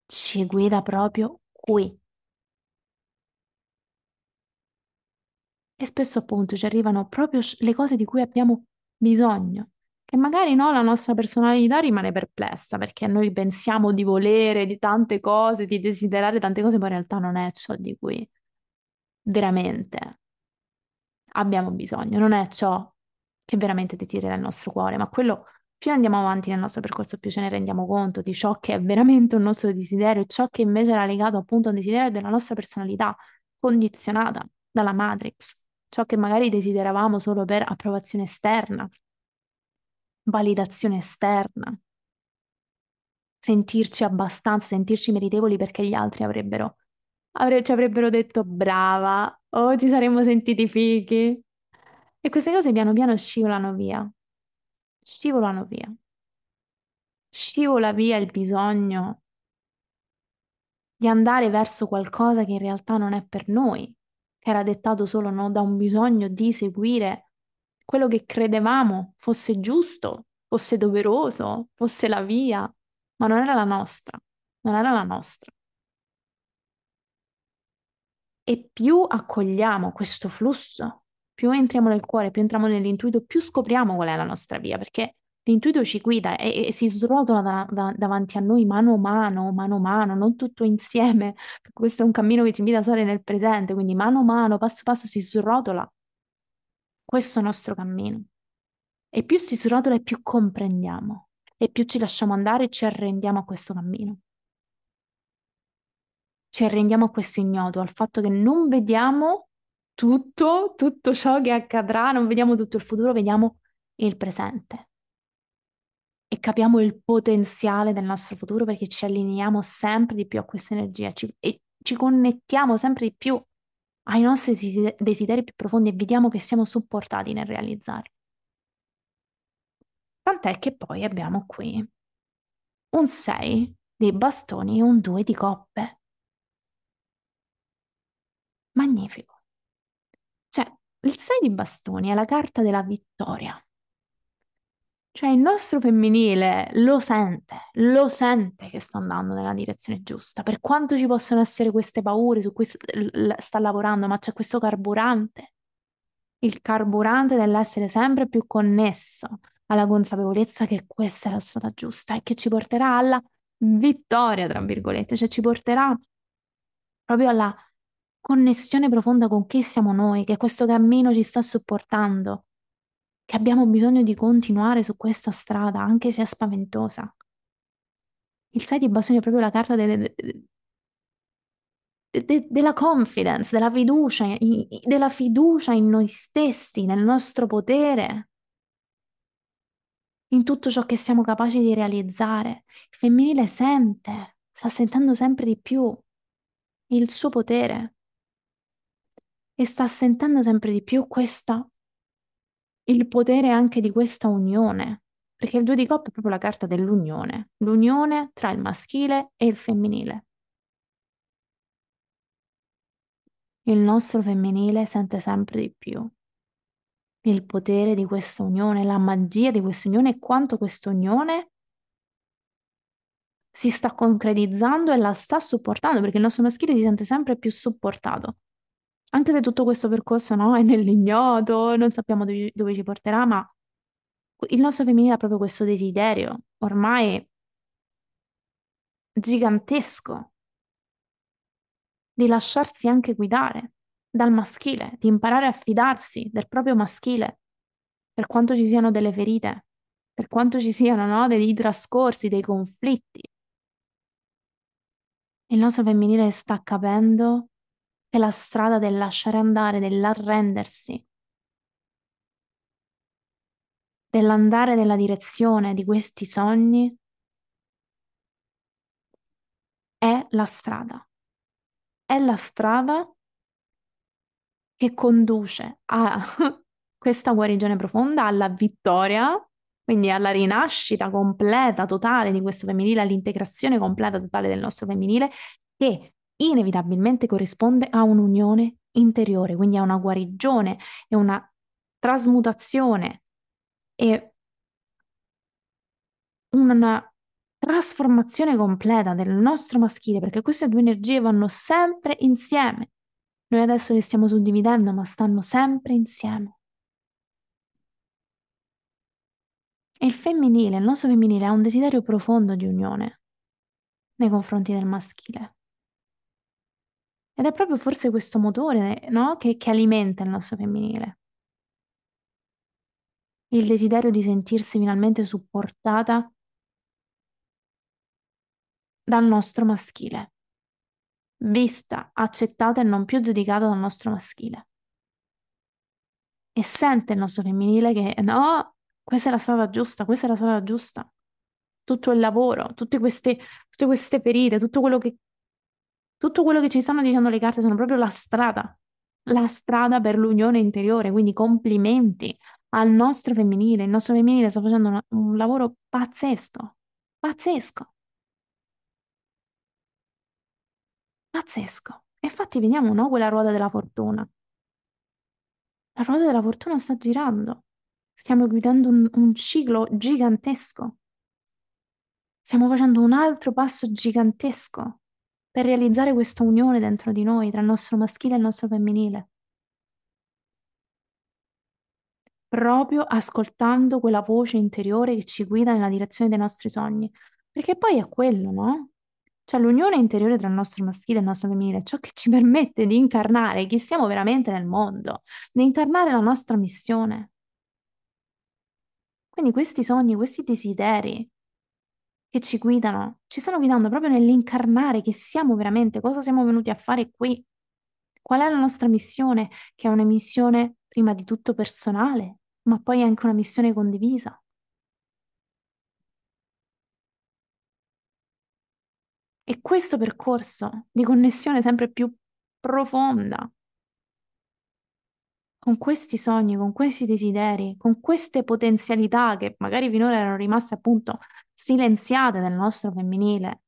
Ci guida proprio qui. E spesso appunto ci arrivano proprio le cose di cui abbiamo bisogno, che magari no, la nostra personalità rimane perplessa perché noi pensiamo di volere di tante cose, di desiderare tante cose, ma in realtà non è ciò di cui veramente abbiamo bisogno, non è ciò che veramente desidera il nostro cuore, ma quello più andiamo avanti nel nostro percorso, più ce ne rendiamo conto di ciò che è veramente un nostro desiderio, ciò che invece era legato appunto a un desiderio della nostra personalità, condizionata dalla Matrix, ciò che magari desideravamo solo per approvazione esterna, validazione esterna, sentirci abbastanza, sentirci meritevoli perché gli altri avrebbero, avre- ci avrebbero detto brava, o ci saremmo sentiti fighi. E queste cose piano piano scivolano via, scivolano via. Scivola via il bisogno di andare verso qualcosa che in realtà non è per noi, che era dettato solo no, da un bisogno di seguire quello che credevamo fosse giusto, fosse doveroso, fosse la via, ma non era la nostra, non era la nostra. E più accogliamo questo flusso, più entriamo nel cuore, più entriamo nell'intuito, più scopriamo qual è la nostra via, perché l'intuito ci guida e, e si srotola da, da, davanti a noi mano a mano, mano a mano, non tutto insieme. Questo è un cammino che ci invita a stare nel presente, quindi mano a mano, passo passo si srotola questo nostro cammino. E più si srotola e più comprendiamo, e più ci lasciamo andare e ci arrendiamo a questo cammino. Ci arrendiamo a questo ignoto, al fatto che non vediamo tutto, tutto ciò che accadrà, non vediamo tutto il futuro, vediamo il presente. E capiamo il potenziale del nostro futuro perché ci allineiamo sempre di più a questa energia ci, e ci connettiamo sempre di più ai nostri desideri più profondi e vediamo che siamo supportati nel realizzarli. Tant'è che poi abbiamo qui un 6 di bastoni e un 2 di coppe. Magnifico. Il 6 di bastoni è la carta della vittoria. Cioè il nostro femminile lo sente, lo sente che sta andando nella direzione giusta, per quanto ci possono essere queste paure su cui sta lavorando, ma c'è questo carburante, il carburante dell'essere sempre più connesso alla consapevolezza che questa è la strada giusta e che ci porterà alla vittoria, tra virgolette, cioè ci porterà proprio alla connessione profonda con chi siamo noi, che questo cammino ci sta supportando che abbiamo bisogno di continuare su questa strada, anche se è spaventosa. Il 6 di bastoni è proprio la carta de, de, de, della confidence, della fiducia, della fiducia in noi stessi, nel nostro potere, in tutto ciò che siamo capaci di realizzare. Il femminile sente, sta sentendo sempre di più il suo potere e sta sentendo sempre di più questa il potere anche di questa unione, perché il due di coppe è proprio la carta dell'unione, l'unione tra il maschile e il femminile. Il nostro femminile sente sempre di più il potere di questa unione, la magia di questa unione e quanto questa unione si sta concretizzando e la sta supportando, perché il nostro maschile si sente sempre più supportato anche se tutto questo percorso no, è nell'ignoto, non sappiamo dove, dove ci porterà, ma il nostro femminile ha proprio questo desiderio ormai gigantesco di lasciarsi anche guidare dal maschile, di imparare a fidarsi del proprio maschile, per quanto ci siano delle ferite, per quanto ci siano no, dei trascorsi, dei conflitti. Il nostro femminile sta capendo è la strada del lasciare andare, dell'arrendersi, dell'andare nella direzione di questi sogni è la strada. È la strada che conduce a questa guarigione profonda, alla vittoria, quindi alla rinascita completa, totale di questo femminile, all'integrazione completa, totale del nostro femminile, che inevitabilmente corrisponde a un'unione interiore, quindi a una guarigione e una trasmutazione e una trasformazione completa del nostro maschile, perché queste due energie vanno sempre insieme. Noi adesso le stiamo suddividendo, ma stanno sempre insieme. E il femminile, il nostro femminile, ha un desiderio profondo di unione nei confronti del maschile. Ed è proprio forse questo motore, no? che, che alimenta il nostro femminile. Il desiderio di sentirsi finalmente supportata dal nostro maschile, vista, accettata e non più giudicata dal nostro maschile. E sente il nostro femminile che no, questa è la strada giusta, questa è la strada giusta. Tutto il lavoro, tutte queste, tutte queste ferite, tutto quello che, tutto quello che ci stanno dicendo le carte sono proprio la strada, la strada per l'unione interiore. Quindi complimenti al nostro femminile. Il nostro femminile sta facendo una, un lavoro pazzesco, pazzesco. Pazzesco. Infatti vediamo, no, quella ruota della fortuna. La ruota della fortuna sta girando. Stiamo guidando un, un ciclo gigantesco. Stiamo facendo un altro passo gigantesco per realizzare questa unione dentro di noi, tra il nostro maschile e il nostro femminile. Proprio ascoltando quella voce interiore che ci guida nella direzione dei nostri sogni. Perché poi è quello, no? Cioè l'unione interiore tra il nostro maschile e il nostro femminile è ciò che ci permette di incarnare chi siamo veramente nel mondo, di incarnare la nostra missione. Quindi questi sogni, questi desideri che ci guidano, ci stanno guidando proprio nell'incarnare chi siamo veramente, cosa siamo venuti a fare qui, qual è la nostra missione, che è una missione prima di tutto personale, ma poi anche una missione condivisa. E questo percorso di connessione sempre più profonda con questi sogni, con questi desideri, con queste potenzialità che magari finora erano rimaste appunto silenziate nel nostro femminile,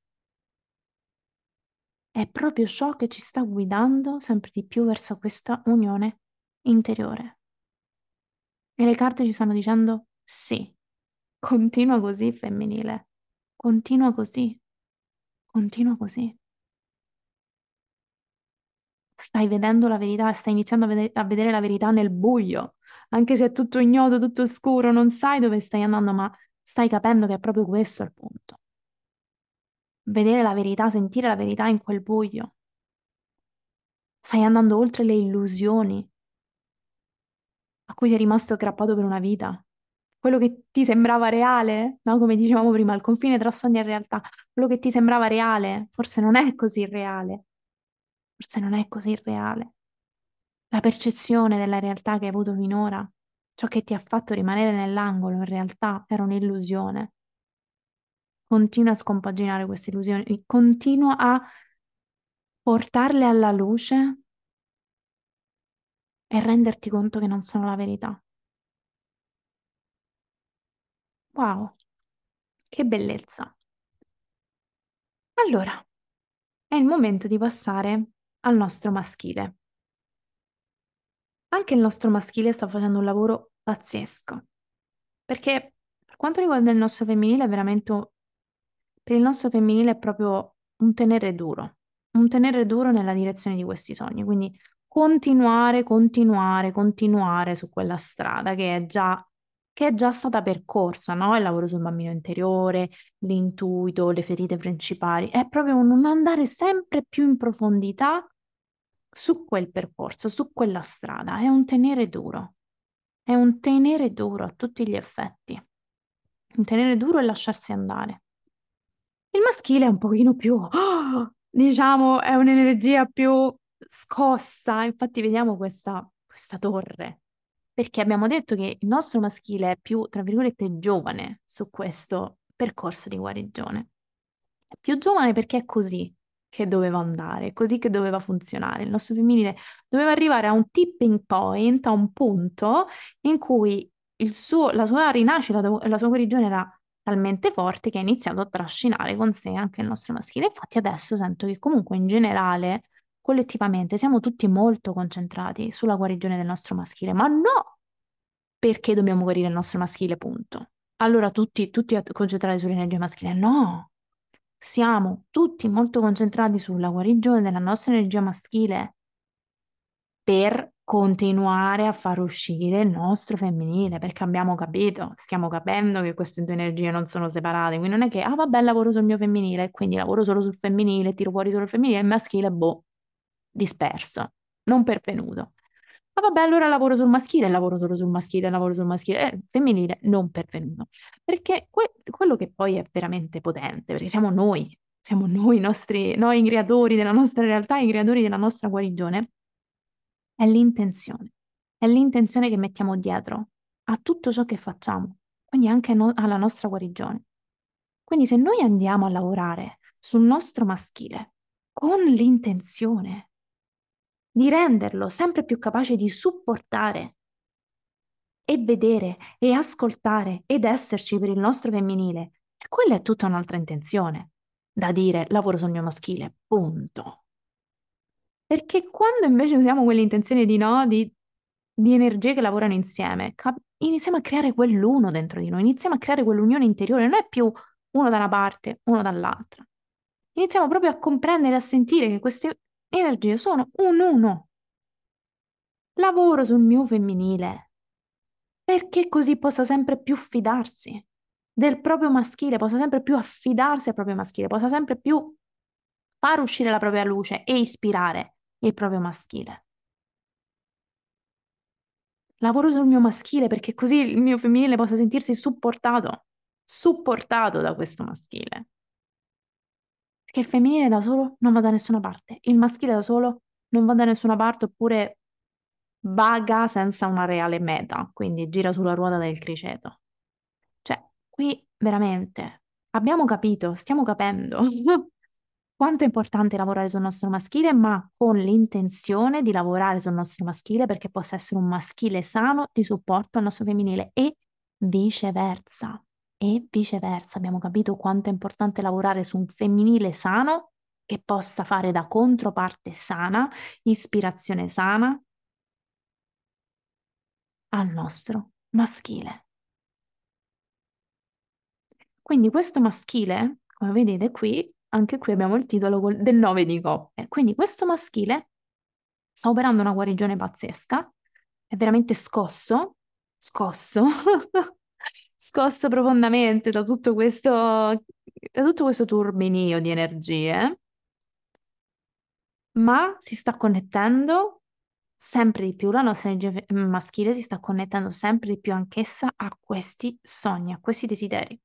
è proprio ciò che ci sta guidando sempre di più verso questa unione interiore. E le carte ci stanno dicendo sì, continua così femminile, continua così. Continua così. Stai vedendo la verità, stai iniziando a vedere, a vedere la verità nel buio, anche se è tutto ignoto, tutto scuro, non sai dove stai andando, ma stai capendo che è proprio questo il punto. Vedere la verità, sentire la verità in quel buio. Stai andando oltre le illusioni a cui sei rimasto aggrappato per una vita quello che ti sembrava reale, no? Come dicevamo prima, il confine tra sogno e realtà, quello che ti sembrava reale, forse non è così reale, forse non è così reale. La percezione della realtà che hai avuto finora, ciò che ti ha fatto rimanere nell'angolo, in realtà era un'illusione. Continua a scompaginare queste illusioni, continua a portarle alla luce e renderti conto che non sono la verità. Wow, che bellezza. Allora, è il momento di passare al nostro maschile. Anche il nostro maschile sta facendo un lavoro pazzesco, perché per quanto riguarda il nostro femminile è veramente, per il nostro femminile è proprio un tenere duro, un tenere duro nella direzione di questi sogni, quindi continuare, continuare, continuare su quella strada che è già che è già stata percorsa, no? Il lavoro sul bambino interiore, l'intuito, le ferite principali, è proprio un andare sempre più in profondità su quel percorso, su quella strada, è un tenere duro, è un tenere duro a tutti gli effetti, un tenere duro e lasciarsi andare. Il maschile è un pochino più, oh, diciamo, è un'energia più scossa, infatti vediamo questa, questa torre. Perché abbiamo detto che il nostro maschile è più, tra virgolette, giovane su questo percorso di guarigione. È più giovane perché è così, che doveva andare, così che doveva funzionare. Il nostro femminile doveva arrivare a un tipping point, a un punto in cui suo, la sua rinascita, la sua guarigione era talmente forte che ha iniziato a trascinare con sé anche il nostro maschile. Infatti adesso sento che comunque in generale, collettivamente, siamo tutti molto concentrati sulla guarigione del nostro maschile, ma no perché dobbiamo guarire il nostro maschile, punto. Allora tutti, tutti concentrati sull'energia maschile, no. Siamo tutti molto concentrati sulla guarigione della nostra energia maschile per continuare a far uscire il nostro femminile, perché abbiamo capito, stiamo capendo che queste due energie non sono separate, quindi non è che, ah vabbè, lavoro sul mio femminile, quindi lavoro solo sul femminile, tiro fuori solo il femminile, il maschile, boh, disperso, non pervenuto. Ma vabbè, allora lavoro sul maschile, lavoro solo sul maschile, lavoro sul maschile, eh, femminile non pervenuto. Perché que- quello che poi è veramente potente, perché siamo noi, siamo noi, nostri, noi i creatori della nostra realtà, i creatori della nostra guarigione, è l'intenzione. È l'intenzione che mettiamo dietro a tutto ciò che facciamo, quindi anche no- alla nostra guarigione. Quindi se noi andiamo a lavorare sul nostro maschile con l'intenzione di renderlo sempre più capace di supportare e vedere e ascoltare ed esserci per il nostro femminile, quella è tutta un'altra intenzione da dire lavoro sul mio maschile, punto. Perché quando invece usiamo quell'intenzione di no, di, di energie che lavorano insieme, cap- iniziamo a creare quell'uno dentro di noi, iniziamo a creare quell'unione interiore, non è più uno da una parte, uno dall'altra. Iniziamo proprio a comprendere, a sentire che queste energie sono un uno. Lavoro sul mio femminile, perché così possa sempre più fidarsi del proprio maschile, possa sempre più affidarsi al proprio maschile, possa sempre più far uscire la propria luce e ispirare il proprio maschile. Lavoro sul mio maschile perché così il mio femminile possa sentirsi supportato, supportato da questo maschile. Perché il femminile da solo non va da nessuna parte, il maschile da solo non va da nessuna parte oppure vaga senza una reale meta, quindi gira sulla ruota del criceto. Cioè, qui veramente abbiamo capito, stiamo capendo quanto è importante lavorare sul nostro maschile, ma con l'intenzione di lavorare sul nostro maschile perché possa essere un maschile sano di supporto al nostro femminile e viceversa. E viceversa, abbiamo capito quanto è importante lavorare su un femminile sano che possa fare da controparte sana, ispirazione sana al nostro maschile. Quindi questo maschile, come vedete qui, anche qui abbiamo il titolo del 9 di coppe. Quindi questo maschile sta operando una guarigione pazzesca, è veramente scosso, scosso, scosso profondamente da tutto questo, da tutto questo turbinio di energie, ma si sta connettendo sempre di più, la nostra energia maschile si sta connettendo sempre di più anch'essa a questi sogni, a questi desideri.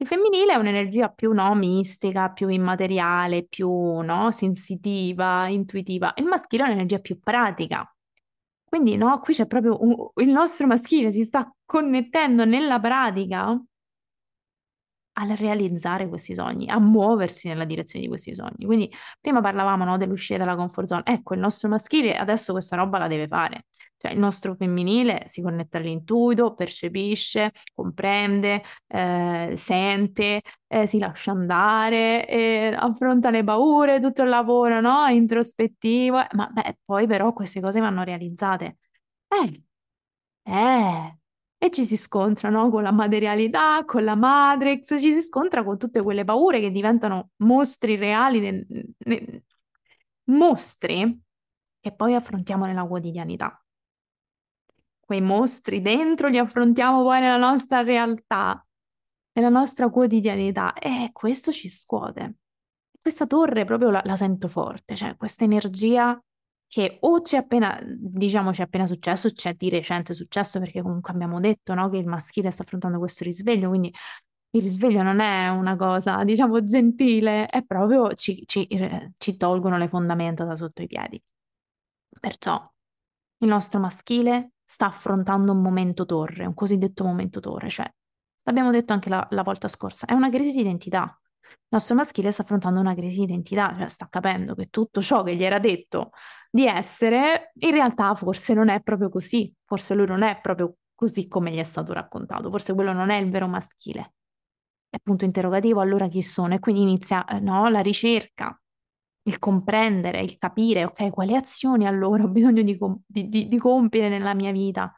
Il femminile è un'energia più no, mistica, più immateriale, più no, sensitiva, intuitiva. Il maschile è un'energia più pratica. Quindi no, qui c'è proprio un, il nostro maschile si sta connettendo nella pratica al realizzare questi sogni, a muoversi nella direzione di questi sogni. Quindi prima parlavamo no, dell'uscire dalla comfort zone. Ecco, il nostro maschile adesso questa roba la deve fare. Cioè il nostro femminile si connette all'intuito, percepisce, comprende, eh, sente, eh, si lascia andare, eh, affronta le paure, tutto il lavoro, no? Introspettivo. Ma beh, poi però queste cose vanno realizzate. Eh, eh, e ci si scontra, no? Con la materialità, con la Matrix, ci si scontra con tutte quelle paure che diventano mostri reali, ne, ne, mostri che poi affrontiamo nella quotidianità quei mostri dentro li affrontiamo poi nella nostra realtà, nella nostra quotidianità e questo ci scuote. Questa torre proprio la, la sento forte, cioè questa energia che o c'è appena, diciamo, c'è appena successo, c'è di recente successo perché comunque abbiamo detto no, che il maschile sta affrontando questo risveglio, quindi il risveglio non è una cosa, diciamo, gentile, è proprio ci, ci, eh, ci tolgono le fondamenta da sotto i piedi. Perciò il nostro maschile sta affrontando un momento torre, un cosiddetto momento torre, cioè l'abbiamo detto anche la, la volta scorsa, è una crisi di identità. Il nostro maschile sta affrontando una crisi di identità, cioè sta capendo che tutto ciò che gli era detto di essere, in realtà forse non è proprio così, forse lui non è proprio così come gli è stato raccontato, forse quello non è il vero maschile. È punto interrogativo, allora chi sono? E quindi inizia eh, no, la ricerca, il comprendere, il capire, ok, quali azioni allora ho bisogno di, di, di, di compiere nella mia vita.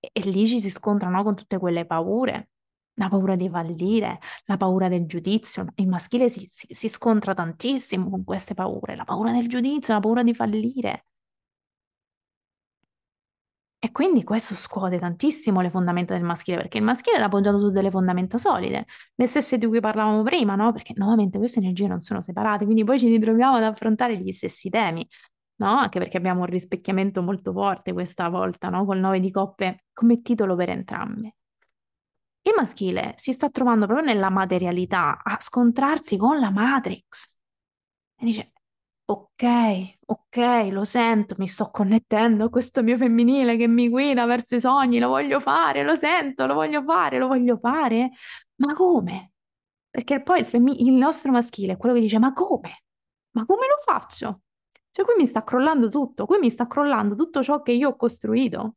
E, e lì ci si scontra no, con tutte quelle paure, la paura di fallire, la paura del giudizio. Il maschile si, si, si scontra tantissimo con queste paure, la paura del giudizio, la paura di fallire. E quindi questo scuote tantissimo le fondamenta del maschile, perché il maschile è appoggiato su delle fondamenta solide, le stesse di cui parlavamo prima, no? Perché nuovamente queste energie non sono separate, quindi poi ci ritroviamo ad affrontare gli stessi temi, no? Anche perché abbiamo un rispecchiamento molto forte questa volta, no? Col 9 di coppe come titolo per entrambi. Il maschile si sta trovando proprio nella materialità a scontrarsi con la Matrix. E dice, ok, ok, lo sento, mi sto connettendo a questo mio femminile che mi guida verso i sogni, lo voglio fare, lo sento, lo voglio fare, lo voglio fare. Ma come? Perché poi il, femmi- il nostro maschile è quello che dice, ma come? Ma come lo faccio? Cioè qui mi sta crollando tutto, qui mi sta crollando tutto ciò che io ho costruito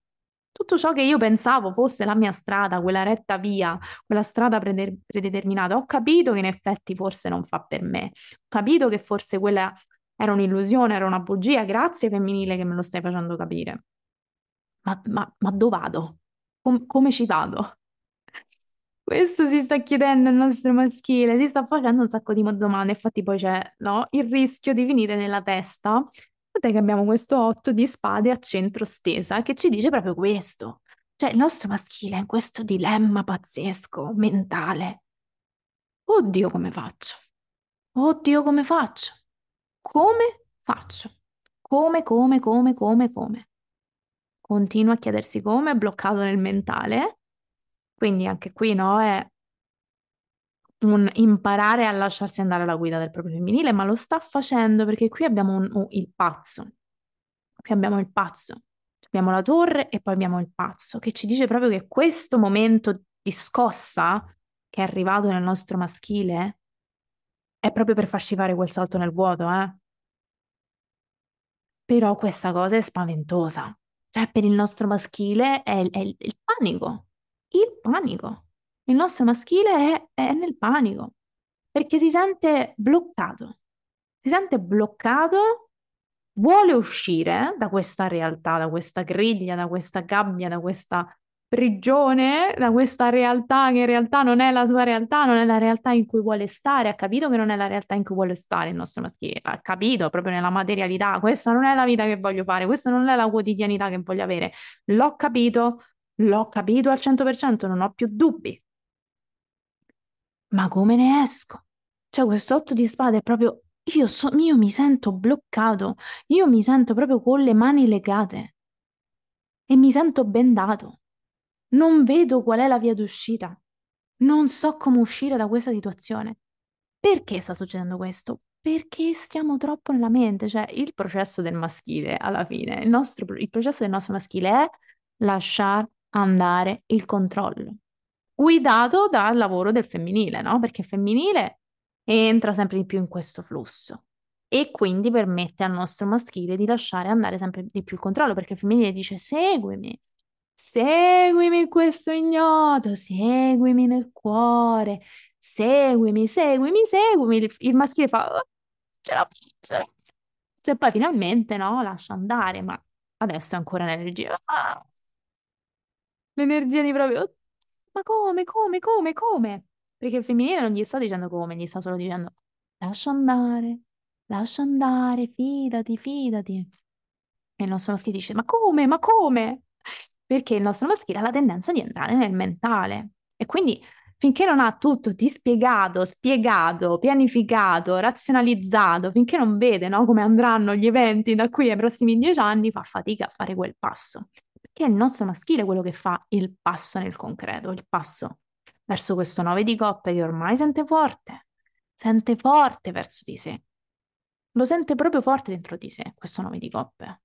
tutto ciò che io pensavo fosse la mia strada, quella retta via, quella strada prede- predeterminata, ho capito che in effetti forse non fa per me, ho capito che forse quella era un'illusione, era una bugia, grazie femminile che me lo stai facendo capire. Ma, ma, ma dove vado? Com- come ci vado? Questo si sta chiedendo il nostro maschile, si sta facendo un sacco di domande, infatti poi c'è no, il rischio di finire nella testa Tant'è che abbiamo questo 8 di spade a centro stesa che ci dice proprio questo. Cioè, il nostro maschile è in questo dilemma pazzesco, mentale. Oddio, come faccio? Oddio, come faccio? Come faccio? Come, come, come, come, come? Continua a chiedersi come, è bloccato nel mentale. Quindi anche qui, no, è un imparare a lasciarsi andare alla guida del proprio femminile, ma lo sta facendo perché qui abbiamo un, un, il pazzo. Qui abbiamo il pazzo. Abbiamo la torre e poi abbiamo il pazzo, che ci dice proprio che questo momento di scossa che è arrivato nel nostro maschile è proprio per farci fare quel salto nel vuoto, eh? Però questa cosa è spaventosa. Cioè, per il nostro maschile è, è il, il panico. Il panico. Il nostro maschile è, è nel panico perché si sente bloccato. Si sente bloccato, vuole uscire da questa realtà, da questa griglia, da questa gabbia, da questa prigione, da questa realtà che in realtà non è la sua realtà, non è la realtà in cui vuole stare, ha capito che non è la realtà in cui vuole stare il nostro maschile, ha capito proprio nella materialità, questa non è la vita che voglio fare, questa non è la quotidianità che voglio avere, l'ho capito, l'ho capito al 100%, non ho più dubbi ma come ne esco? Cioè, questo otto di spade è proprio. Io, so, io mi sento bloccato, io mi sento proprio con le mani legate e mi sento bendato. Non vedo qual è la via d'uscita. Non so come uscire da questa situazione. Perché sta succedendo questo? Perché stiamo troppo nella mente, cioè il processo del maschile alla fine, il, nostro, il processo del nostro maschile è lasciare andare il controllo guidato dal lavoro del femminile, no? Perché il femminile entra sempre di più in questo flusso e quindi permette al nostro maschile di lasciare andare sempre di più il controllo, perché il femminile dice seguimi, seguimi in questo ignoto, seguimi nel cuore, seguimi, seguimi, seguimi. Il, il maschile fa, oh, ce la faccio. E poi finalmente, no, lascia andare, ma adesso è ancora l'energia. Ah! L'energia di proprio, ma come, come, come, come? Perché il femminile non gli sta dicendo come, gli sta solo dicendo lascia andare, lascia andare, fidati, fidati. E il nostro maschile dice ma come, ma come? Perché il nostro maschile ha la tendenza di entrare nel mentale. E quindi finché non ha tutto dispiegato, spiegato, pianificato, razionalizzato, finché non vede no, come andranno gli eventi da qui ai prossimi dieci anni, fa fatica a fare quel passo che è il nostro maschile quello che fa il passo nel concreto, il passo verso questo nove di coppe che ormai sente forte, sente forte verso di sé. Lo sente proprio forte dentro di sé, questo nove di coppe.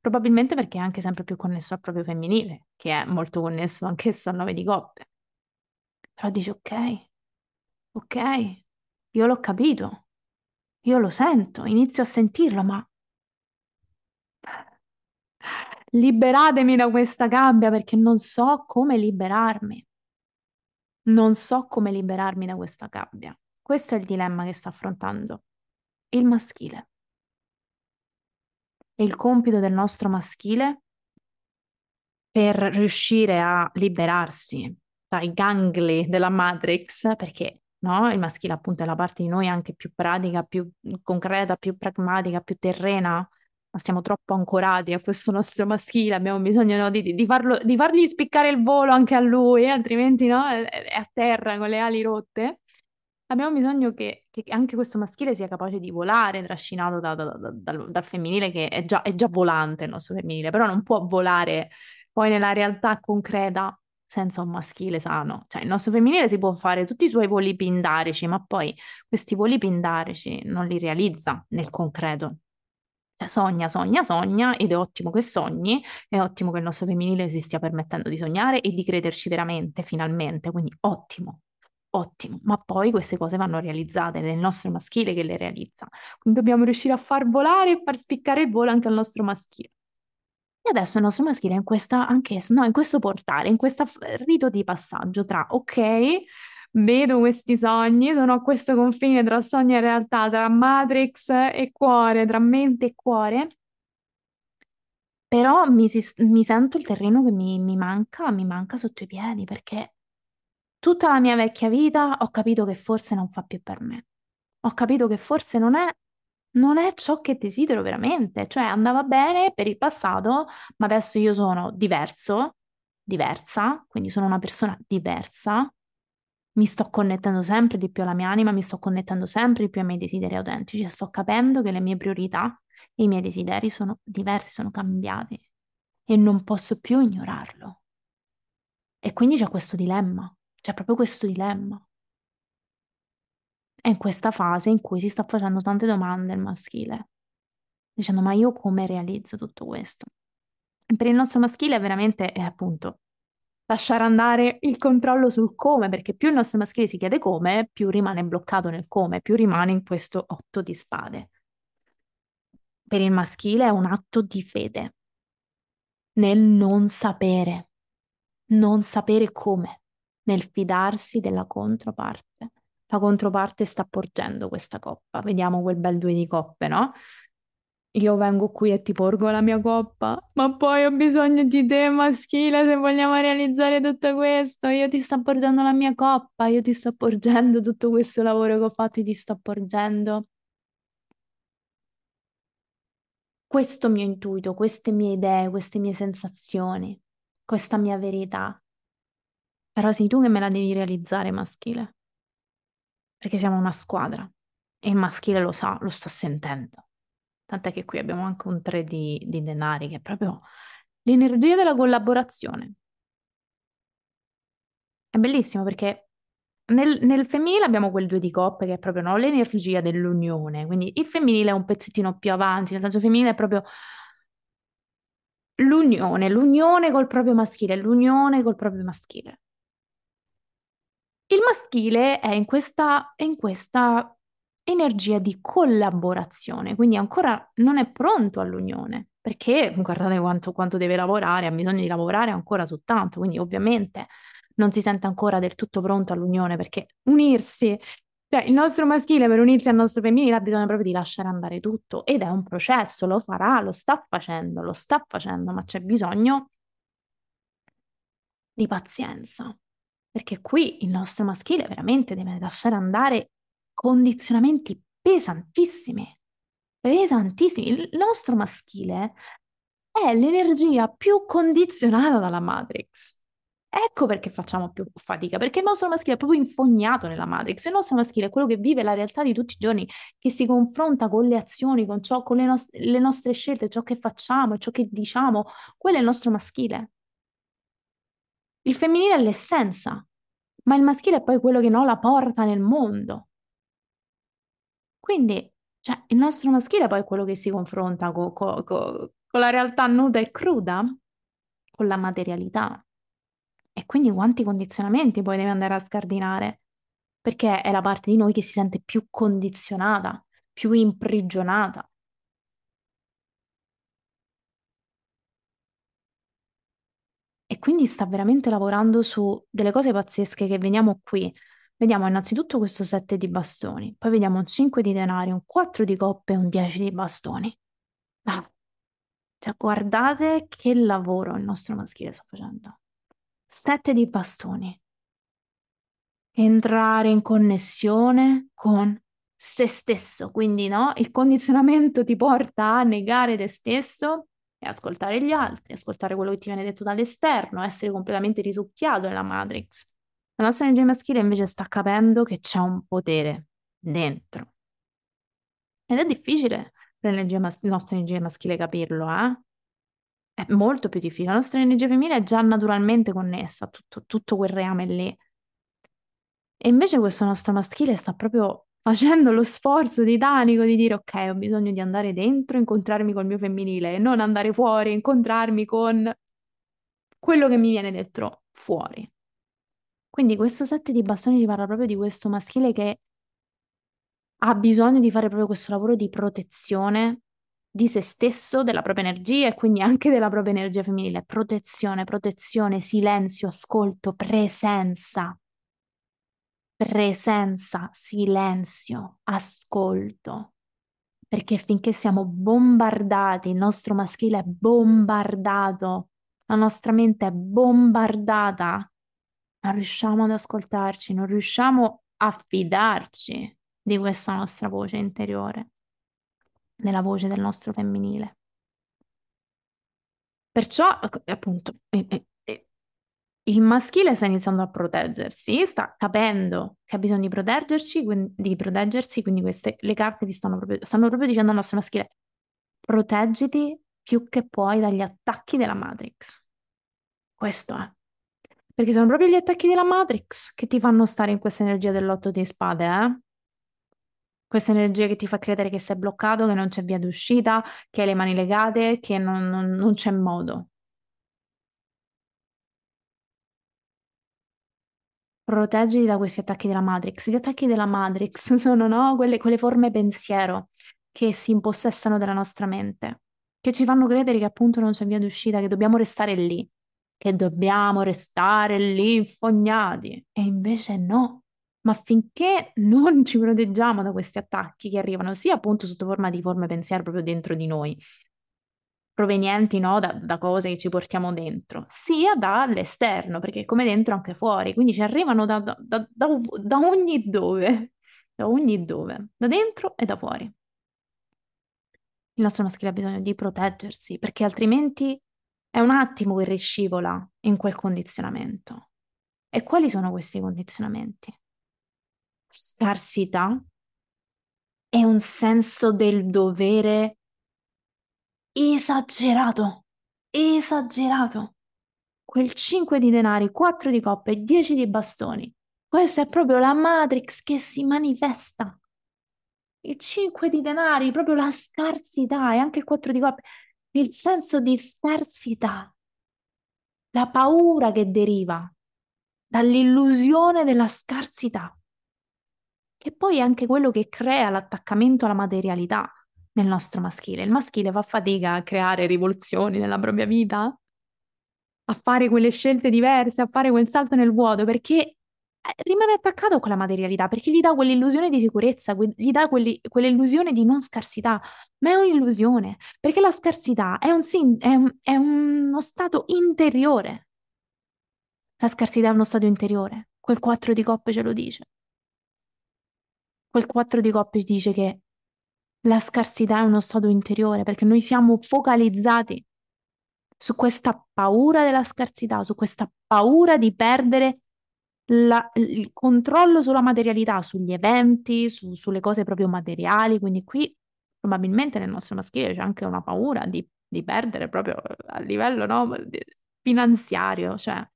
Probabilmente perché è anche sempre più connesso al proprio femminile, che è molto connesso anch'esso al nove di coppe. Però dice ok, Ok, io l'ho capito, io lo sento, inizio a sentirlo, ma liberatemi da questa gabbia perché non so come liberarmi. Non so come liberarmi da questa gabbia. Questo è il dilemma che sta affrontando il maschile. E il compito del nostro maschile per riuscire a liberarsi dai gangli della Matrix, perché no? Il maschile appunto è la parte di noi anche più pratica, più concreta, più pragmatica, più terrena, ma stiamo troppo ancorati a questo nostro maschile, abbiamo bisogno no, di, di, farlo, di fargli spiccare il volo anche a lui, altrimenti no, è, è a terra con le ali rotte. Abbiamo bisogno che, che anche questo maschile sia capace di volare, trascinato da, da, da, dal, dal, femminile, che è già, è già volante il nostro femminile, però non può volare poi nella realtà concreta senza un maschile sano. Cioè, il nostro femminile si può fare tutti i suoi voli pindarici, ma poi questi voli pindarici non li realizza nel concreto. Cioè, sogna, sogna, sogna ed è ottimo che sogni, è ottimo che il nostro femminile si stia permettendo di sognare e di crederci veramente, finalmente, quindi ottimo. Ottimo, ma poi queste cose vanno realizzate, il nostro maschile che le realizza. Quindi dobbiamo riuscire a far volare e far spiccare il volo anche al nostro maschile. E adesso il nostro maschile è in questa, anch'esso, no, in questo portale, in questo rito di passaggio tra, ok, vedo questi sogni, sono a questo confine tra sogno e realtà, tra Matrix e cuore, tra mente e cuore, però mi, si, mi sento il terreno che mi, mi manca, mi manca sotto i piedi, perché tutta la mia vecchia vita ho capito che forse non fa più per me. Ho capito che forse non è non è ciò che desidero veramente, cioè andava bene per il passato, ma adesso io sono diverso, diversa, quindi sono una persona diversa, mi sto connettendo sempre di più alla mia anima, mi sto connettendo sempre di più ai miei desideri autentici, sto capendo che le mie priorità e i miei desideri sono diversi, sono cambiati e non posso più ignorarlo. E quindi c'è questo dilemma, c'è proprio questo dilemma. È in questa fase in cui si sta facendo tante domande il maschile, dicendo ma io come realizzo tutto questo? Per il nostro maschile è veramente, è appunto, lasciare andare il controllo sul come, perché più il nostro maschile si chiede come, più rimane bloccato nel come, più rimane in questo otto di spade. Per il maschile è un atto di fede, nel non sapere, non sapere come, nel fidarsi della controparte la controparte sta porgendo questa coppa. Vediamo quel bel due di coppe, no? Io vengo qui e ti porgo la mia coppa, ma poi ho bisogno di te maschile se vogliamo realizzare tutto questo. Io ti sto porgendo la mia coppa, io ti sto porgendo tutto questo lavoro che ho fatto, ti sto porgendo questo mio intuito, queste mie idee, queste mie sensazioni, questa mia verità. Però sei tu che me la devi realizzare, maschile perché siamo una squadra e il maschile lo sa, lo sta sentendo. Tant'è che qui abbiamo anche un 3 di, di denari che è proprio l'energia della collaborazione. È bellissimo perché nel, nel, femminile abbiamo quel 2 di coppe che è proprio no, l'energia dell'unione, quindi il femminile è un pezzettino più avanti, nel senso femminile è proprio l'unione, l'unione col proprio maschile, l'unione col proprio maschile. Il maschile è in questa, è in questa energia di collaborazione, quindi ancora non è pronto all'unione, perché guardate quanto, quanto deve lavorare, ha bisogno di lavorare ancora su tanto, quindi ovviamente non si sente ancora del tutto pronto all'unione, perché unirsi, cioè il nostro maschile per unirsi al nostro femminile ha bisogno proprio di lasciare andare tutto ed è un processo, lo farà, lo sta facendo, lo sta facendo, ma c'è bisogno di pazienza. Perché qui il nostro maschile veramente deve lasciare andare condizionamenti pesantissimi, pesantissimi. Il nostro maschile è l'energia più condizionata dalla Matrix. Ecco perché facciamo più fatica, perché il nostro maschile è proprio infognato nella Matrix. Il nostro maschile è quello che vive la realtà di tutti i giorni, che si confronta con le azioni, con, ciò, con le, nost- le nostre scelte, ciò che facciamo, ciò che diciamo. Quello è il nostro maschile. Il femminile è l'essenza, ma il maschile è poi quello che no, la porta nel mondo. Quindi, cioè, il nostro maschile è poi quello che si confronta co- co- co- con la realtà nuda e cruda, con la materialità. E quindi quanti condizionamenti poi deve andare a scardinare? perché è la parte di noi che si sente più condizionata, più imprigionata. Quindi sta veramente lavorando su delle cose pazzesche che vediamo qui. Vediamo innanzitutto questo 7 di bastoni, poi vediamo un 5 di denari, un 4 di coppe e un 10 di bastoni. Ah, cioè, guardate che lavoro il nostro maschile sta facendo. 7 di bastoni. Entrare in connessione con se stesso, quindi no, il condizionamento ti porta a negare te stesso e ascoltare gli altri, ascoltare quello che ti viene detto dall'esterno, essere completamente risucchiato nella Matrix. La nostra energia maschile invece sta capendo che c'è un potere dentro. Ed è difficile per la nostra energia maschile capirlo, eh? È molto più difficile. La nostra energia femminile è già naturalmente connessa a tutto, tutto quel reame lì. E invece questo nostro maschile sta proprio facendo lo sforzo titanico di dire ok, ho bisogno di andare dentro, incontrarmi col mio femminile e non andare fuori, incontrarmi con quello che mi viene detto fuori. Quindi questo set di bastoni ti parla proprio di questo maschile che ha bisogno di fare proprio questo lavoro di protezione di se stesso, della propria energia e quindi anche della propria energia femminile. Protezione, protezione, silenzio, ascolto, presenza presenza, silenzio, ascolto. Perché finché siamo bombardati, il nostro maschile è bombardato, la nostra mente è bombardata, non riusciamo ad ascoltarci, non riusciamo a fidarci di questa nostra voce interiore, della voce del nostro femminile. Perciò, appunto, il maschile sta iniziando a proteggersi, sta capendo che ha bisogno di proteggerci, di proteggersi, quindi queste, le carte vi stanno proprio, stanno proprio dicendo al nostro maschile, proteggiti più che puoi dagli attacchi della Matrix. Questo è. Perché sono proprio gli attacchi della Matrix che ti fanno stare in questa energia dell'otto di spade, eh? Questa energia che ti fa credere che sei bloccato, che non c'è via d'uscita, che hai le mani legate, che non, non, non c'è modo. Proteggiti da questi attacchi della Matrix. Gli attacchi della Matrix sono no, quelle, quelle forme pensiero che si impossessano della nostra mente, che ci fanno credere che appunto non c'è via d'uscita, che dobbiamo restare lì, che dobbiamo restare lì infognati. E invece no. Ma finché non ci proteggiamo da questi attacchi che arrivano sia appunto sotto forma di forme pensiero proprio dentro di noi, provenienti no, da, da, cose che ci portiamo dentro, sia dall'esterno, perché come dentro anche fuori, quindi ci arrivano da, da, da ogni dove, da ogni dove, da dentro e da fuori. Il nostro maschile ha bisogno di proteggersi, perché altrimenti è un attimo che riscivola in quel condizionamento. E quali sono questi condizionamenti? Scarsità e un senso del dovere esagerato, esagerato. Quel 5 di denari, 4 di coppe e 10 di bastoni. Questa è proprio la Matrix che si manifesta. Il 5 di denari, proprio la scarsità e anche il 4 di coppe, il senso di scarsità, la paura che deriva dall'illusione della scarsità, che poi è anche quello che crea l'attaccamento alla materialità nel nostro maschile. Il maschile fa fatica a creare rivoluzioni nella propria vita, a fare quelle scelte diverse, a fare quel salto nel vuoto, perché eh, rimane attaccato a quella materialità, perché gli dà quell'illusione di sicurezza, gli dà quelli, quell'illusione di non scarsità, ma è un'illusione, perché la scarsità è, un, è, è uno stato interiore. La scarsità è uno stato interiore, quel 4 di coppe ce lo dice. Quel 4 di coppe dice che la scarsità è uno stato interiore perché noi siamo focalizzati su questa paura della scarsità, su questa paura di perdere la, il controllo sulla materialità, sugli eventi, su, sulle cose proprio materiali. Quindi qui probabilmente nel nostro maschile c'è anche una paura di, di perdere proprio a livello no, finanziario, cioè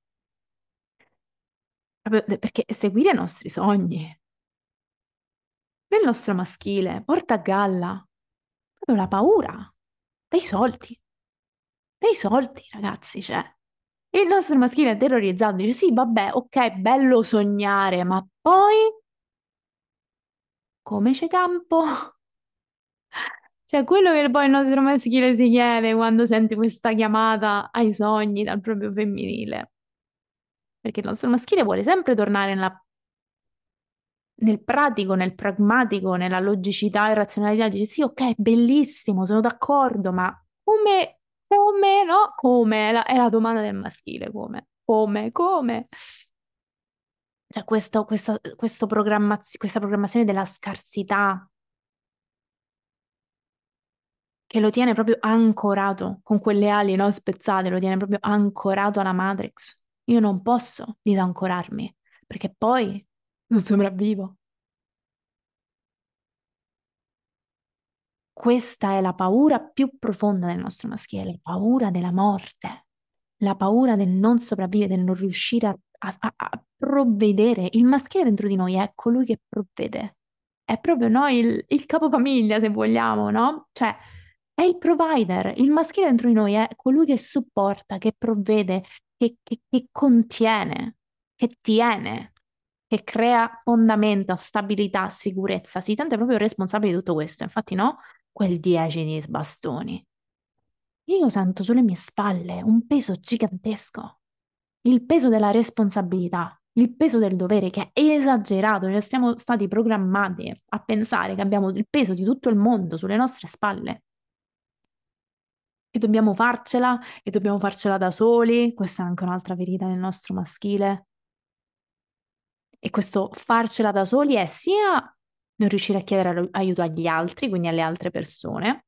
perché seguire i nostri sogni, nel nostro maschile porta a galla proprio la paura dei soldi. Dei soldi, ragazzi, cioè. Il nostro maschile è terrorizzato, dice sì, vabbè, ok, bello sognare, ma poi come c'è campo? Cioè, quello che poi il nostro maschile si chiede quando sente questa chiamata ai sogni dal proprio femminile. Perché il nostro maschile vuole sempre tornare nella nel pratico, nel pragmatico, nella logicità e razionalità, dice sì, ok, bellissimo, sono d'accordo, ma come, come, no? Come? È la, è la domanda del maschile, come? Come? Come? Cioè, questo, questa, questo programmaz- questa programmazione della scarsità che lo tiene proprio ancorato con quelle ali, no, spezzate, lo tiene proprio ancorato alla Matrix. Io non posso disancorarmi, perché poi non sopravvivo. Questa è la paura più profonda del nostro maschile, la paura della morte, la paura del non sopravvivere, del non riuscire a, a- a provvedere. Il maschile dentro di noi è colui che provvede, è proprio no, il, il capofamiglia, se vogliamo, no? Cioè, è il provider. Il maschile dentro di noi è colui che supporta, che provvede, che, che- che contiene, che tiene che crea fondamenta, stabilità, sicurezza, si sente proprio responsabile di tutto questo. Infatti, no, quel 10 di sbastoni. Io sento sulle mie spalle un peso gigantesco, il peso della responsabilità, il peso del dovere che è esagerato, cioè siamo stati programmati a pensare che abbiamo il peso di tutto il mondo sulle nostre spalle. E dobbiamo farcela, e dobbiamo farcela da soli. Questa è anche un'altra verità del nostro maschile. E questo farcela da soli è sia non riuscire a chiedere aiuto agli altri, quindi alle altre persone,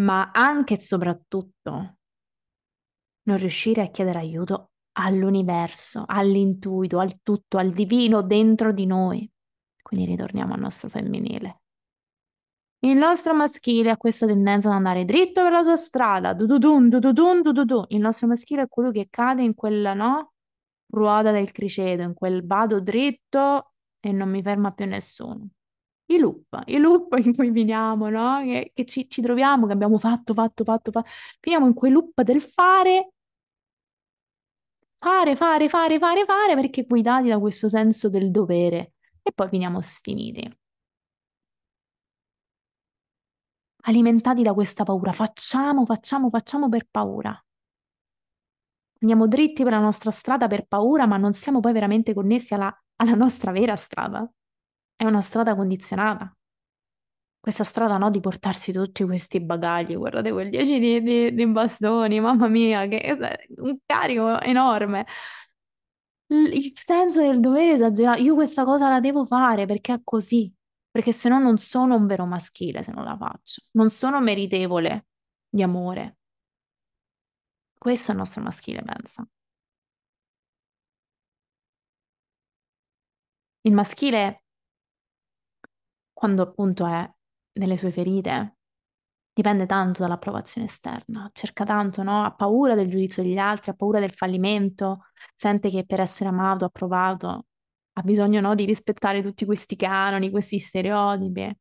ma anche e soprattutto non riuscire a chiedere aiuto all'universo, all'intuito, al tutto, al divino dentro di noi. Quindi ritorniamo al nostro femminile. Il nostro maschile ha questa tendenza ad andare dritto per la sua strada, dududun, dududun, dududun. Il nostro maschile è quello che cade in quella, no? Ruota del criceto, in quel vado dritto e non mi ferma più nessuno. I loop, i loop in cui finiamo, no? Che, che ci, ci troviamo, che abbiamo fatto, fatto, fatto, fatto. Finiamo in quei loop del fare, fare, fare, fare, fare, fare, perché guidati da questo senso del dovere. E poi finiamo sfiniti. Alimentati da questa paura. Facciamo, facciamo, facciamo per paura. Andiamo dritti per la nostra strada per paura, ma non siamo poi veramente connessi alla, alla nostra vera strada. È una strada condizionata. Questa strada, no, di portarsi tutti questi bagagli. Guardate quel 10 di, di- di bastoni, mamma mia, che un carico enorme. Il senso del dovere esagerato. Io questa cosa la devo fare perché è così. Perché se no non sono un vero maschile se non la faccio. Non sono meritevole di amore. Questo è il nostro maschile, pensa. Il maschile, quando appunto è nelle sue ferite, dipende tanto dall'approvazione esterna, cerca tanto, no? Ha paura del giudizio degli altri, ha paura del fallimento, sente che per essere amato, approvato, ha bisogno, no, di rispettare tutti questi canoni, questi stereotipi.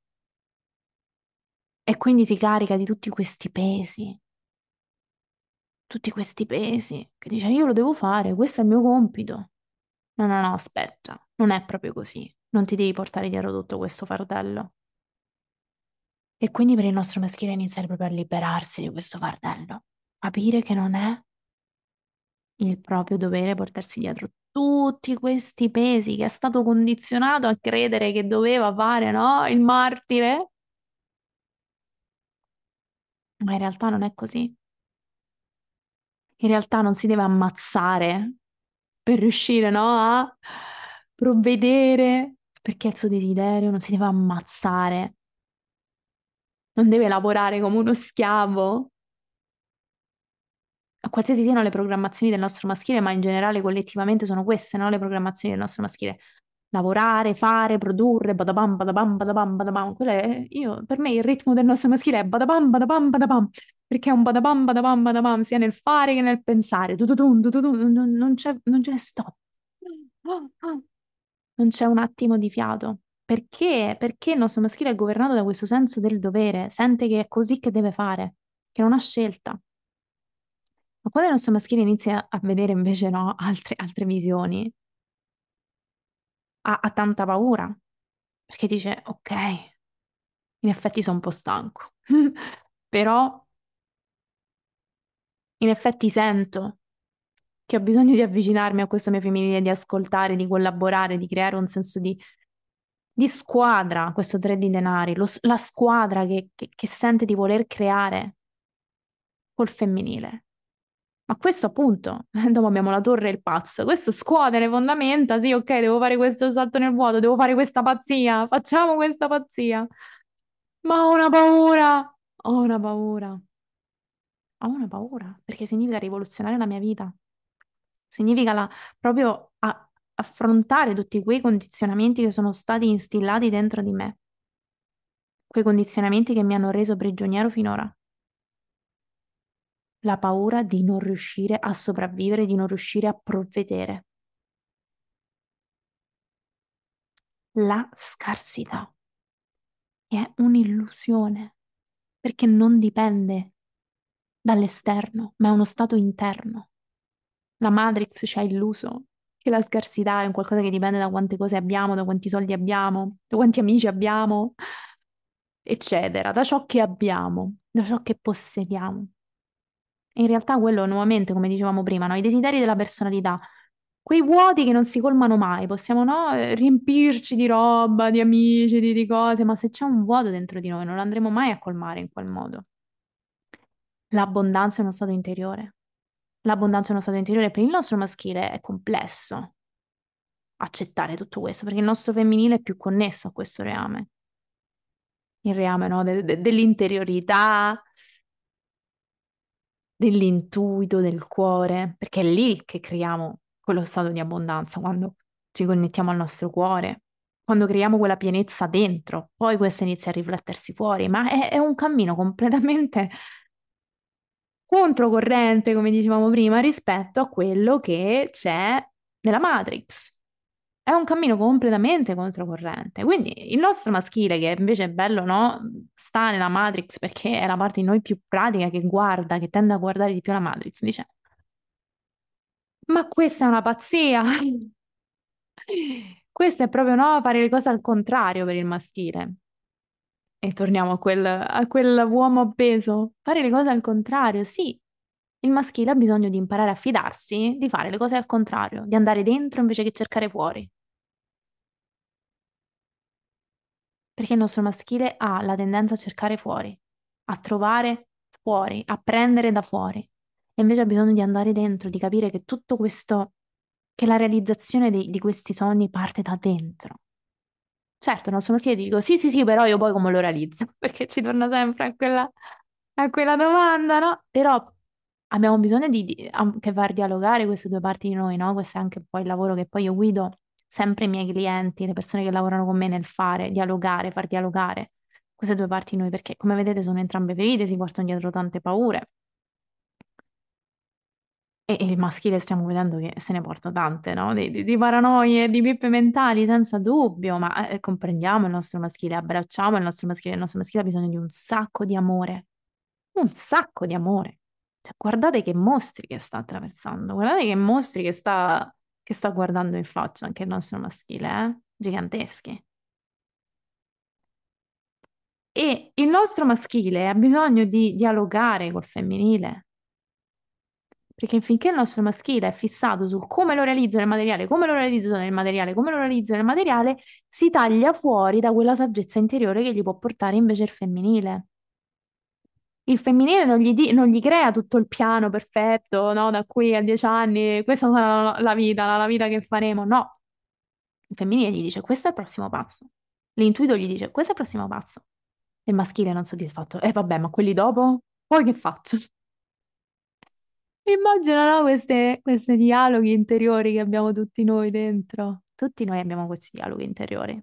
E quindi si carica di tutti questi pesi, tutti questi pesi, che dice io lo devo fare, questo è il mio compito. No, no, no, aspetta, non è proprio così. Non ti devi portare dietro tutto questo fardello. E quindi per il nostro maschile iniziare proprio a liberarsi di questo fardello. Capire che non è il proprio dovere portarsi dietro tutti questi pesi che è stato condizionato a credere che doveva fare, no? Il martire. Ma in realtà non è così. In realtà non si deve ammazzare per riuscire, no? A provvedere perché è il suo desiderio, non si deve ammazzare. Non deve lavorare come uno schiavo qualsiasi siano le programmazioni del nostro maschile, ma in generale collettivamente sono queste, no? Le programmazioni del nostro maschile. Lavorare, fare, produrre, badabam, badabam, badabam, badabam. Quello è, io, per me il ritmo del nostro maschile è badabam, badabam, badabam, perché è un badabam, badabam, badabam, sia nel fare che nel pensare. Tututun, tututun, non, non c'è, non c'è stop. Non c'è un attimo di fiato. Perché? Perché il nostro maschile è governato da questo senso del dovere, sente che è così che deve fare, che non ha scelta. Ma quando il nostro maschile inizia a vedere invece no, altre, altre visioni, ha, ha tanta paura, perché dice, ok, in effetti sono un po' stanco, però in effetti sento che ho bisogno di avvicinarmi a questo mio femminile, di ascoltare, di collaborare, di creare un senso di, di squadra, questo tre di denari, lo, la squadra che, che, che sente di voler creare col femminile. Ma questo appunto, dopo abbiamo la torre e il pazzo, questo scuote le fondamenta, sì, ok, devo fare questo salto nel vuoto, devo fare questa pazzia, facciamo questa pazzia. Ma ho una paura, ho una paura, ho una paura, perché significa rivoluzionare la mia vita, significa la, proprio a, affrontare tutti quei condizionamenti che sono stati instillati dentro di me, quei condizionamenti che mi hanno reso prigioniero finora la paura di non riuscire a sopravvivere, di non riuscire a provvedere. La scarsità è un'illusione perché non dipende dall'esterno, ma è uno stato interno. La Matrix ci ha illuso che la scarsità è un qualcosa che dipende da quante cose abbiamo, da quanti soldi abbiamo, da quanti amici abbiamo, eccetera, da ciò che abbiamo, da ciò che possediamo. In realtà quello nuovamente, come dicevamo prima, no? I desideri della personalità, quei vuoti che non si colmano mai, possiamo no? riempirci di roba, di amici, di, di cose, ma se c'è un vuoto dentro di noi non andremo mai a colmare in quel modo. L'abbondanza è uno stato interiore. L'abbondanza è uno stato interiore per il nostro maschile è complesso accettare tutto questo, perché il nostro femminile è più connesso a questo reame. Il reame no? de- de- dell'interiorità, dell'intuito, del cuore, perché è lì che creiamo quello stato di abbondanza, quando ci connettiamo al nostro cuore, quando creiamo quella pienezza dentro, poi questa inizia a riflettersi fuori, ma è, è un cammino completamente controcorrente, come dicevamo prima, rispetto a quello che c'è nella Matrix. È un cammino completamente controcorrente. Quindi il nostro maschile, che invece è bello, no? Sta nella Matrix perché è la parte di noi più pratica che guarda, che tende a guardare di più la Matrix. Dice: Ma questa è una pazzia! Questo è proprio no, fare le cose al contrario per il maschile. E torniamo a quel, a quell'uomo appeso. Fare le cose al contrario, sì. Il maschile ha bisogno di imparare a fidarsi, di fare le cose al contrario, di andare dentro invece che cercare fuori. Perché il nostro maschile ha la tendenza a cercare fuori, a trovare fuori, a prendere da fuori. E invece ha bisogno di andare dentro, di capire che tutto questo, che la realizzazione di, di questi sogni parte da dentro. Certo, il nostro maschile dico sì, sì, sì, però io poi come lo realizzo? Perché ci torna sempre a quella, a quella domanda, no? Però abbiamo bisogno di, di anche far dialogare queste due parti di noi, no? Questo è anche poi il lavoro che poi io guido sempre i miei clienti, le persone che lavorano con me nel fare, dialogare, far dialogare queste due parti di noi, perché come vedete sono entrambe ferite, si portano dietro tante paure. E, il maschile stiamo vedendo che se ne porta tante, no? Di, di, di paranoie, di pippe mentali, senza dubbio, ma eh, comprendiamo il nostro maschile, abbracciamo il nostro maschile, il nostro maschile ha bisogno di un sacco di amore, un sacco di amore. Cioè, guardate che mostri che sta attraversando, guardate che mostri che sta, che sta guardando in faccia anche il nostro maschile, eh? Giganteschi. E il nostro maschile ha bisogno di dialogare col femminile, perché finché il nostro maschile è fissato sul come lo realizzo nel materiale, come lo realizzo nel materiale, come lo realizzo nel materiale, si taglia fuori da quella saggezza interiore che gli può portare invece il femminile. Il femminile non gli, di- non gli crea tutto il piano perfetto, no? Da qui a dieci anni, questa sarà la, vita, la, vita che faremo. No. Il femminile gli dice, questo è il prossimo passo. L'intuito gli dice, questo è il prossimo passo. Il maschile non soddisfatto. E eh, vabbè, ma quelli dopo? Poi che faccio? Immagina, no, queste, questi dialoghi interiori che abbiamo tutti noi dentro. Tutti noi abbiamo questi dialoghi interiori.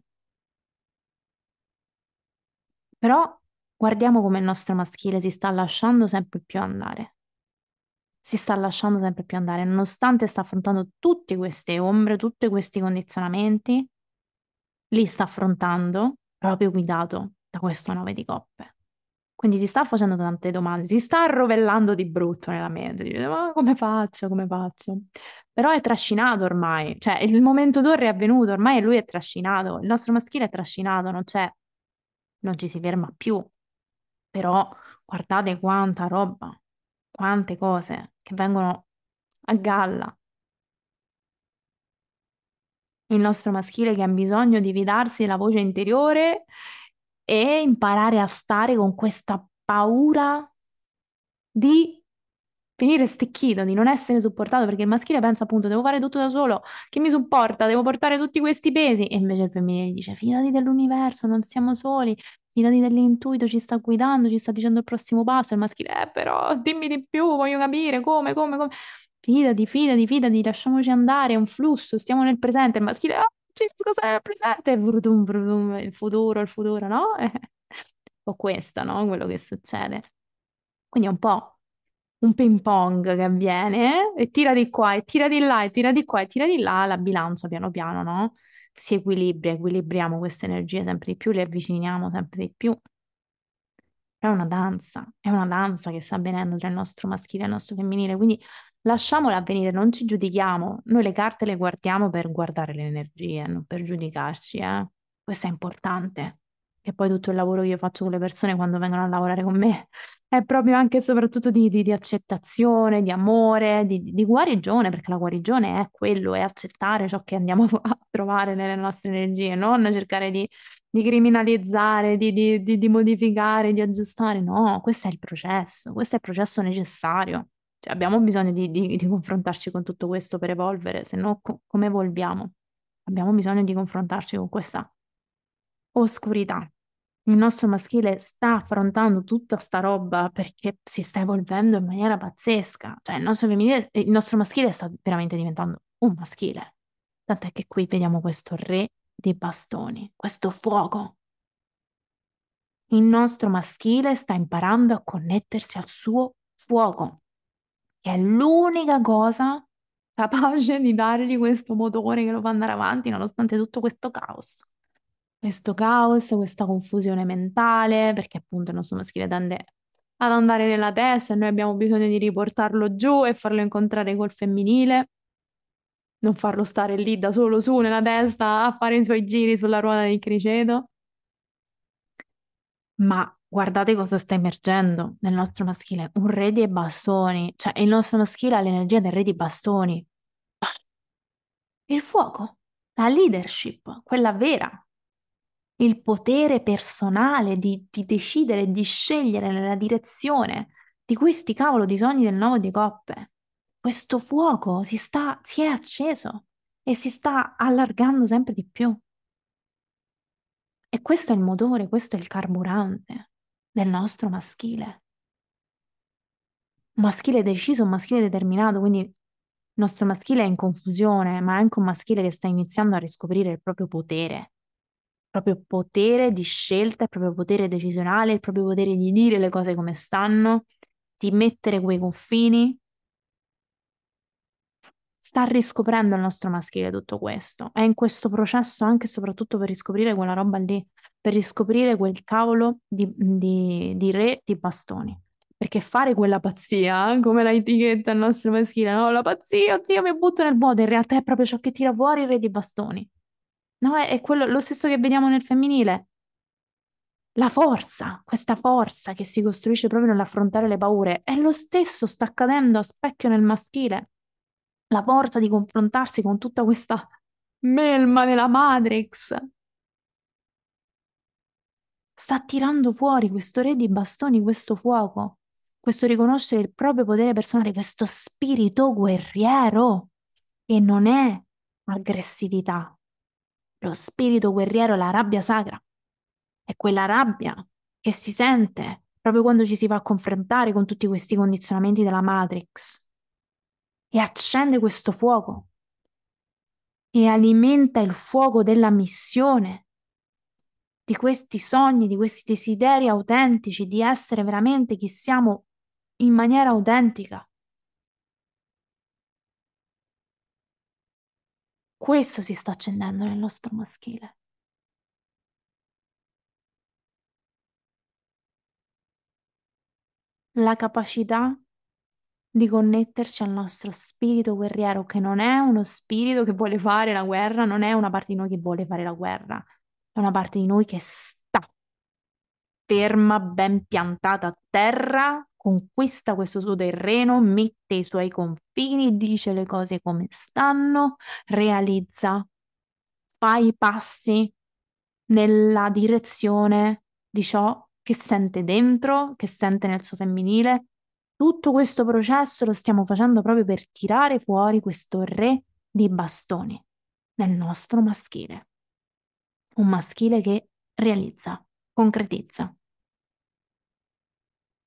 Però guardiamo come il nostro maschile si sta lasciando sempre più andare. Si sta lasciando sempre più andare, nonostante sta affrontando tutte queste ombre, tutti questi condizionamenti, li sta affrontando proprio guidato da questo nove di coppe. Quindi si sta facendo tante domande, si sta arrovellando di brutto nella mente, dice, ma come faccio, come faccio? però è trascinato ormai, cioè il momento d'ora è avvenuto, ormai lui è trascinato, il nostro maschile è trascinato, non c'è, non ci si ferma più, però guardate quanta roba, quante cose che vengono a galla. Il nostro maschile che ha bisogno di fidarsi della voce interiore e imparare a stare con questa paura di finire stecchito, di non essere supportato, perché il maschile pensa appunto devo fare tutto da solo, chi mi supporta, devo portare tutti questi pesi, e invece il femminile dice fidati dell'universo, non siamo soli, fidati dell'intuito, ci sta guidando, ci sta dicendo il prossimo passo, il maschile, eh però dimmi di più, voglio capire come, come, come, fidati, fidati, fidati, lasciamoci andare, è un flusso, stiamo nel presente, il maschile, ah, cosa è nel presente? Vrutum, vrutum, il futuro, il futuro, no? un po' questo, no? Quello che succede. Quindi è un po' un ping pong che avviene e tira di qua e tira di là e tira di qua e tira di là, la bilancia piano piano, no? Si equilibra, equilibriamo queste energie sempre di più, le avviciniamo sempre di più. È una danza, è una danza che sta avvenendo tra il nostro maschile e il nostro femminile, quindi lasciamola avvenire, non ci giudichiamo. Noi le carte le guardiamo per guardare le energie, non per giudicarci, eh? Questo è importante. E poi tutto il lavoro che io faccio con le persone quando vengono a lavorare con me è proprio anche e soprattutto di, di- di accettazione, di amore, di, di guarigione, perché la guarigione è quello, è accettare ciò che andiamo a trovare nelle nostre energie, non cercare di, di criminalizzare, di, di- di- di modificare, di aggiustare. No, questo è il processo, questo è il processo necessario. Cioè, abbiamo bisogno di, di- di confrontarci con tutto questo per evolvere, se no co- come evolviamo? Abbiamo bisogno di confrontarci con questa oscurità. Il nostro maschile sta affrontando tutta sta roba perché si sta evolvendo in maniera pazzesca. Cioè, il nostro femminile, il nostro maschile sta veramente diventando un maschile. Tant'è che qui vediamo questo re di bastoni, questo fuoco. Il nostro maschile sta imparando a connettersi al suo fuoco, che è l'unica cosa capace di dargli questo motore che lo fa andare avanti nonostante tutto questo caos questo caos, questa confusione mentale, perché appunto il nostro maschile tende ad andare nella testa e noi abbiamo bisogno di riportarlo giù e farlo incontrare col femminile, non farlo stare lì da solo su nella testa a fare i suoi giri sulla ruota del criceto. Ma guardate cosa sta emergendo nel nostro maschile, un re di bastoni, cioè il nostro maschile ha l'energia del re di bastoni. Il fuoco, la leadership, quella vera, il potere personale di, di decidere, di scegliere nella direzione di questi cavolo di sogni del nuovo di coppe. Questo fuoco si sta, si è acceso e si sta allargando sempre di più. E questo è il motore, questo è il carburante del nostro maschile. Un maschile deciso, un maschile determinato, quindi il nostro maschile è in confusione, ma è anche un maschile che sta iniziando a riscoprire il proprio potere, proprio potere di scelta, il proprio potere decisionale, il proprio potere di dire le cose come stanno, di mettere quei confini. Sta riscoprendo il nostro maschile tutto questo. È in questo processo anche e soprattutto per riscoprire quella roba lì, per riscoprire quel cavolo di, di, di re di bastoni. Perché fare quella pazzia, come la etichetta il nostro maschile, no? La pazzia, oddio, mi butto nel vuoto, in realtà è proprio ciò che tira fuori il re di bastoni. No, è, è quello, lo stesso che vediamo nel femminile. La forza, questa forza che si costruisce proprio nell'affrontare le paure, è lo stesso sta accadendo a specchio nel maschile. La forza di confrontarsi con tutta questa melma nella Matrix. Sta tirando fuori questo re di bastoni, questo fuoco, questo riconoscere il proprio potere personale, questo spirito guerriero. E non è aggressività, lo spirito guerriero, la rabbia sacra. È quella rabbia che si sente proprio quando ci si va a confrontare con tutti questi condizionamenti della Matrix. E accende questo fuoco e alimenta il fuoco della missione, di questi sogni, di questi desideri autentici, di essere veramente chi siamo in maniera autentica. Questo si sta accendendo nel nostro maschile. La capacità di connetterci al nostro spirito guerriero, che non è uno spirito che vuole fare la guerra, non è una parte di noi che vuole fare la guerra, è una parte di noi che sta ferma, ben piantata a terra, conquista questo suo terreno, mette i suoi confini, dice le cose come stanno, realizza, fa i passi nella direzione di ciò che sente dentro, che sente nel suo femminile. Tutto questo processo lo stiamo facendo proprio per tirare fuori questo re di bastoni nel nostro maschile. Un maschile che realizza, concretizza.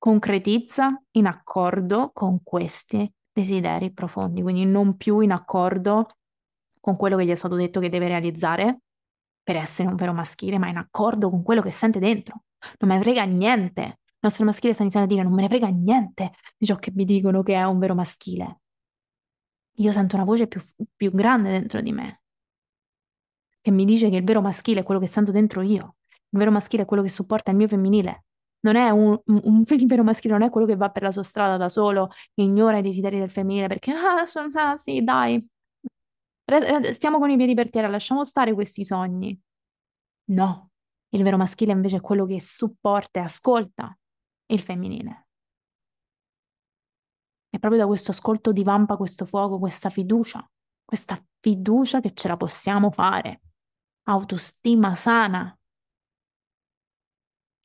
Concretizza in accordo con questi desideri profondi, quindi non più in accordo con quello che gli è stato detto che deve realizzare per essere un vero maschile, ma in accordo con quello che sente dentro. Non me ne frega niente. Il nostro maschile sta iniziando a dire non me ne frega niente di ciò che mi dicono che è un vero maschile. Io sento una voce più, più grande dentro di me che mi dice che il vero maschile è quello che sento dentro io. Il vero maschile è quello che supporta il mio femminile. Non è un, un, vero maschile, non è quello che va per la sua strada da solo, ignora i desideri del femminile perché, ah, sono, ah sì, dai, stiamo con i piedi per terra, lasciamo stare questi sogni. No, il vero maschile invece è quello che supporta e ascolta il femminile. E proprio da questo ascolto divampa questo fuoco, questa fiducia, questa fiducia che ce la possiamo fare, autostima sana, che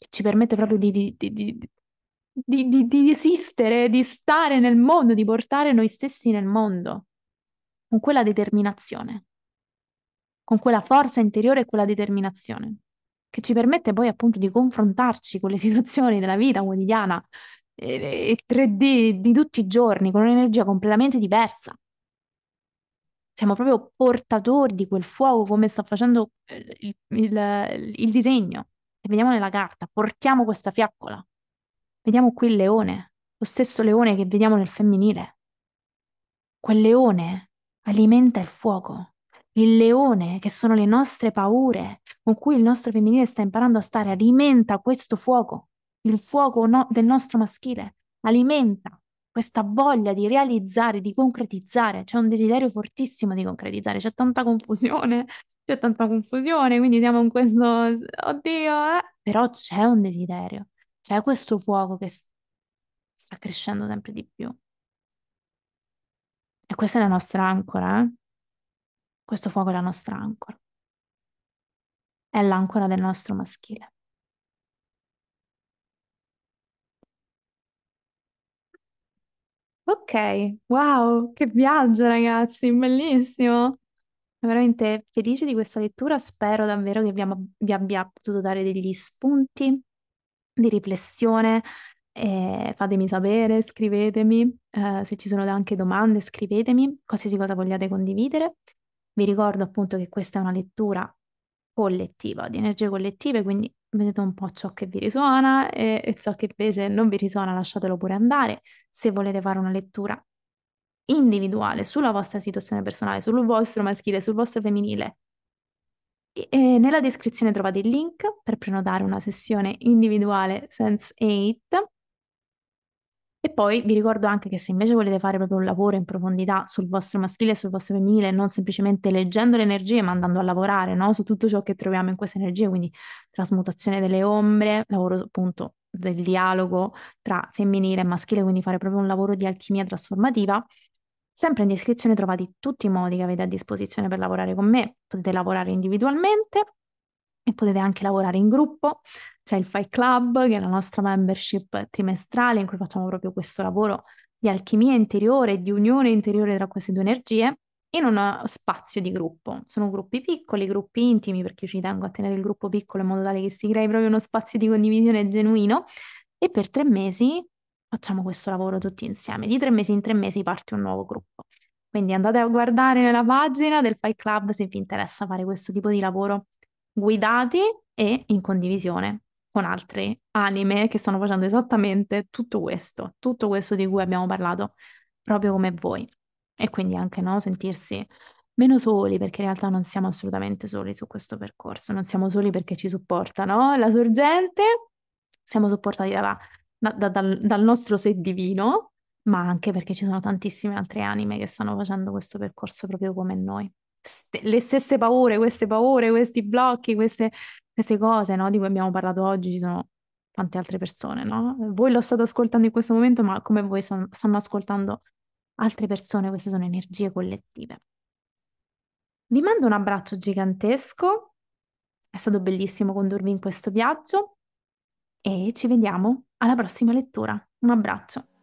ci permette proprio di, di, di, di esistere, di stare nel mondo, di portare noi stessi nel mondo con quella determinazione, con quella forza interiore e quella determinazione, che ci permette poi appunto di confrontarci con le situazioni della vita quotidiana e, 3D di tutti i giorni, con un'energia completamente diversa. Siamo proprio portatori di quel fuoco come sta facendo eh, il, il, il disegno. E vediamo nella carta, portiamo questa fiaccola. Vediamo qui il leone, lo stesso leone che vediamo nel femminile. Quel leone alimenta il fuoco. Il leone, che sono le nostre paure, con cui il nostro femminile sta imparando a stare, alimenta questo fuoco, il fuoco no, del nostro maschile, alimenta questa voglia di realizzare, di concretizzare. C'è un desiderio fortissimo di concretizzare, c'è tanta confusione, c'è tanta confusione, quindi siamo in questo, oddio, eh? però c'è un desiderio, c'è questo fuoco che sta crescendo sempre di più. E questa è la nostra ancora, eh? Questo fuoco è la nostra ancora. È l'ancora del nostro maschile. Ok, wow, che viaggio ragazzi, bellissimo. veramente felice di questa lettura, spero davvero che vi, abbia potuto dare degli spunti di riflessione e fatemi sapere, scrivetemi, eh, se ci sono anche domande, scrivetemi, qualsiasi cosa vogliate condividere. Vi ricordo appunto che questa è una lettura collettiva, di energie collettive, quindi vedete un po' ciò che vi risuona e, e ciò che invece non vi risuona, lasciatelo pure andare. Se volete fare una lettura individuale sulla vostra situazione personale, sul vostro maschile, sul vostro femminile, e nella descrizione trovate il link per prenotare una sessione individuale Sense 8 e poi vi ricordo anche che se invece volete fare proprio un lavoro in profondità sul vostro maschile e sul vostro femminile, non semplicemente leggendo le energie, ma andando a lavorare, no? Su tutto ciò che troviamo in queste energie, quindi trasmutazione delle ombre, lavoro appunto del dialogo tra femminile e maschile, quindi fare proprio un lavoro di alchimia trasformativa. Sempre in descrizione trovate tutti i modi che avete a disposizione per lavorare con me. Potete lavorare individualmente e potete anche lavorare in gruppo. C'è il Fight Club, che è la nostra membership trimestrale in cui facciamo proprio questo lavoro di alchimia interiore, di unione interiore tra queste due energie, in uno spazio di gruppo. Sono gruppi piccoli, gruppi intimi, perché io ci tengo a tenere il gruppo piccolo in modo tale che si crei proprio uno spazio di condivisione genuino. E per tre mesi facciamo questo lavoro tutti insieme. Di tre mesi in tre mesi parte un nuovo gruppo. Quindi andate a guardare nella pagina del Fight Club se vi interessa fare questo tipo di lavoro guidati e in condivisione con altre anime che stanno facendo esattamente tutto questo, tutto questo di cui abbiamo parlato, proprio come voi. E quindi anche no, sentirsi meno soli, perché in realtà non siamo assolutamente soli su questo percorso, non siamo soli perché ci supporta no? la sorgente, siamo supportati dalla, da, da, dal, dal nostro sé divino, ma anche perché ci sono tantissime altre anime che stanno facendo questo percorso proprio come noi. Le stesse paure, queste paure, questi blocchi, queste, queste cose, no, di cui abbiamo parlato oggi, ci sono tante altre persone, no? Voi lo state ascoltando in questo momento, ma come voi stanno ascoltando altre persone, queste sono energie collettive. Vi mando un abbraccio gigantesco, è stato bellissimo condurvi in questo viaggio e ci vediamo alla prossima lettura. Un abbraccio.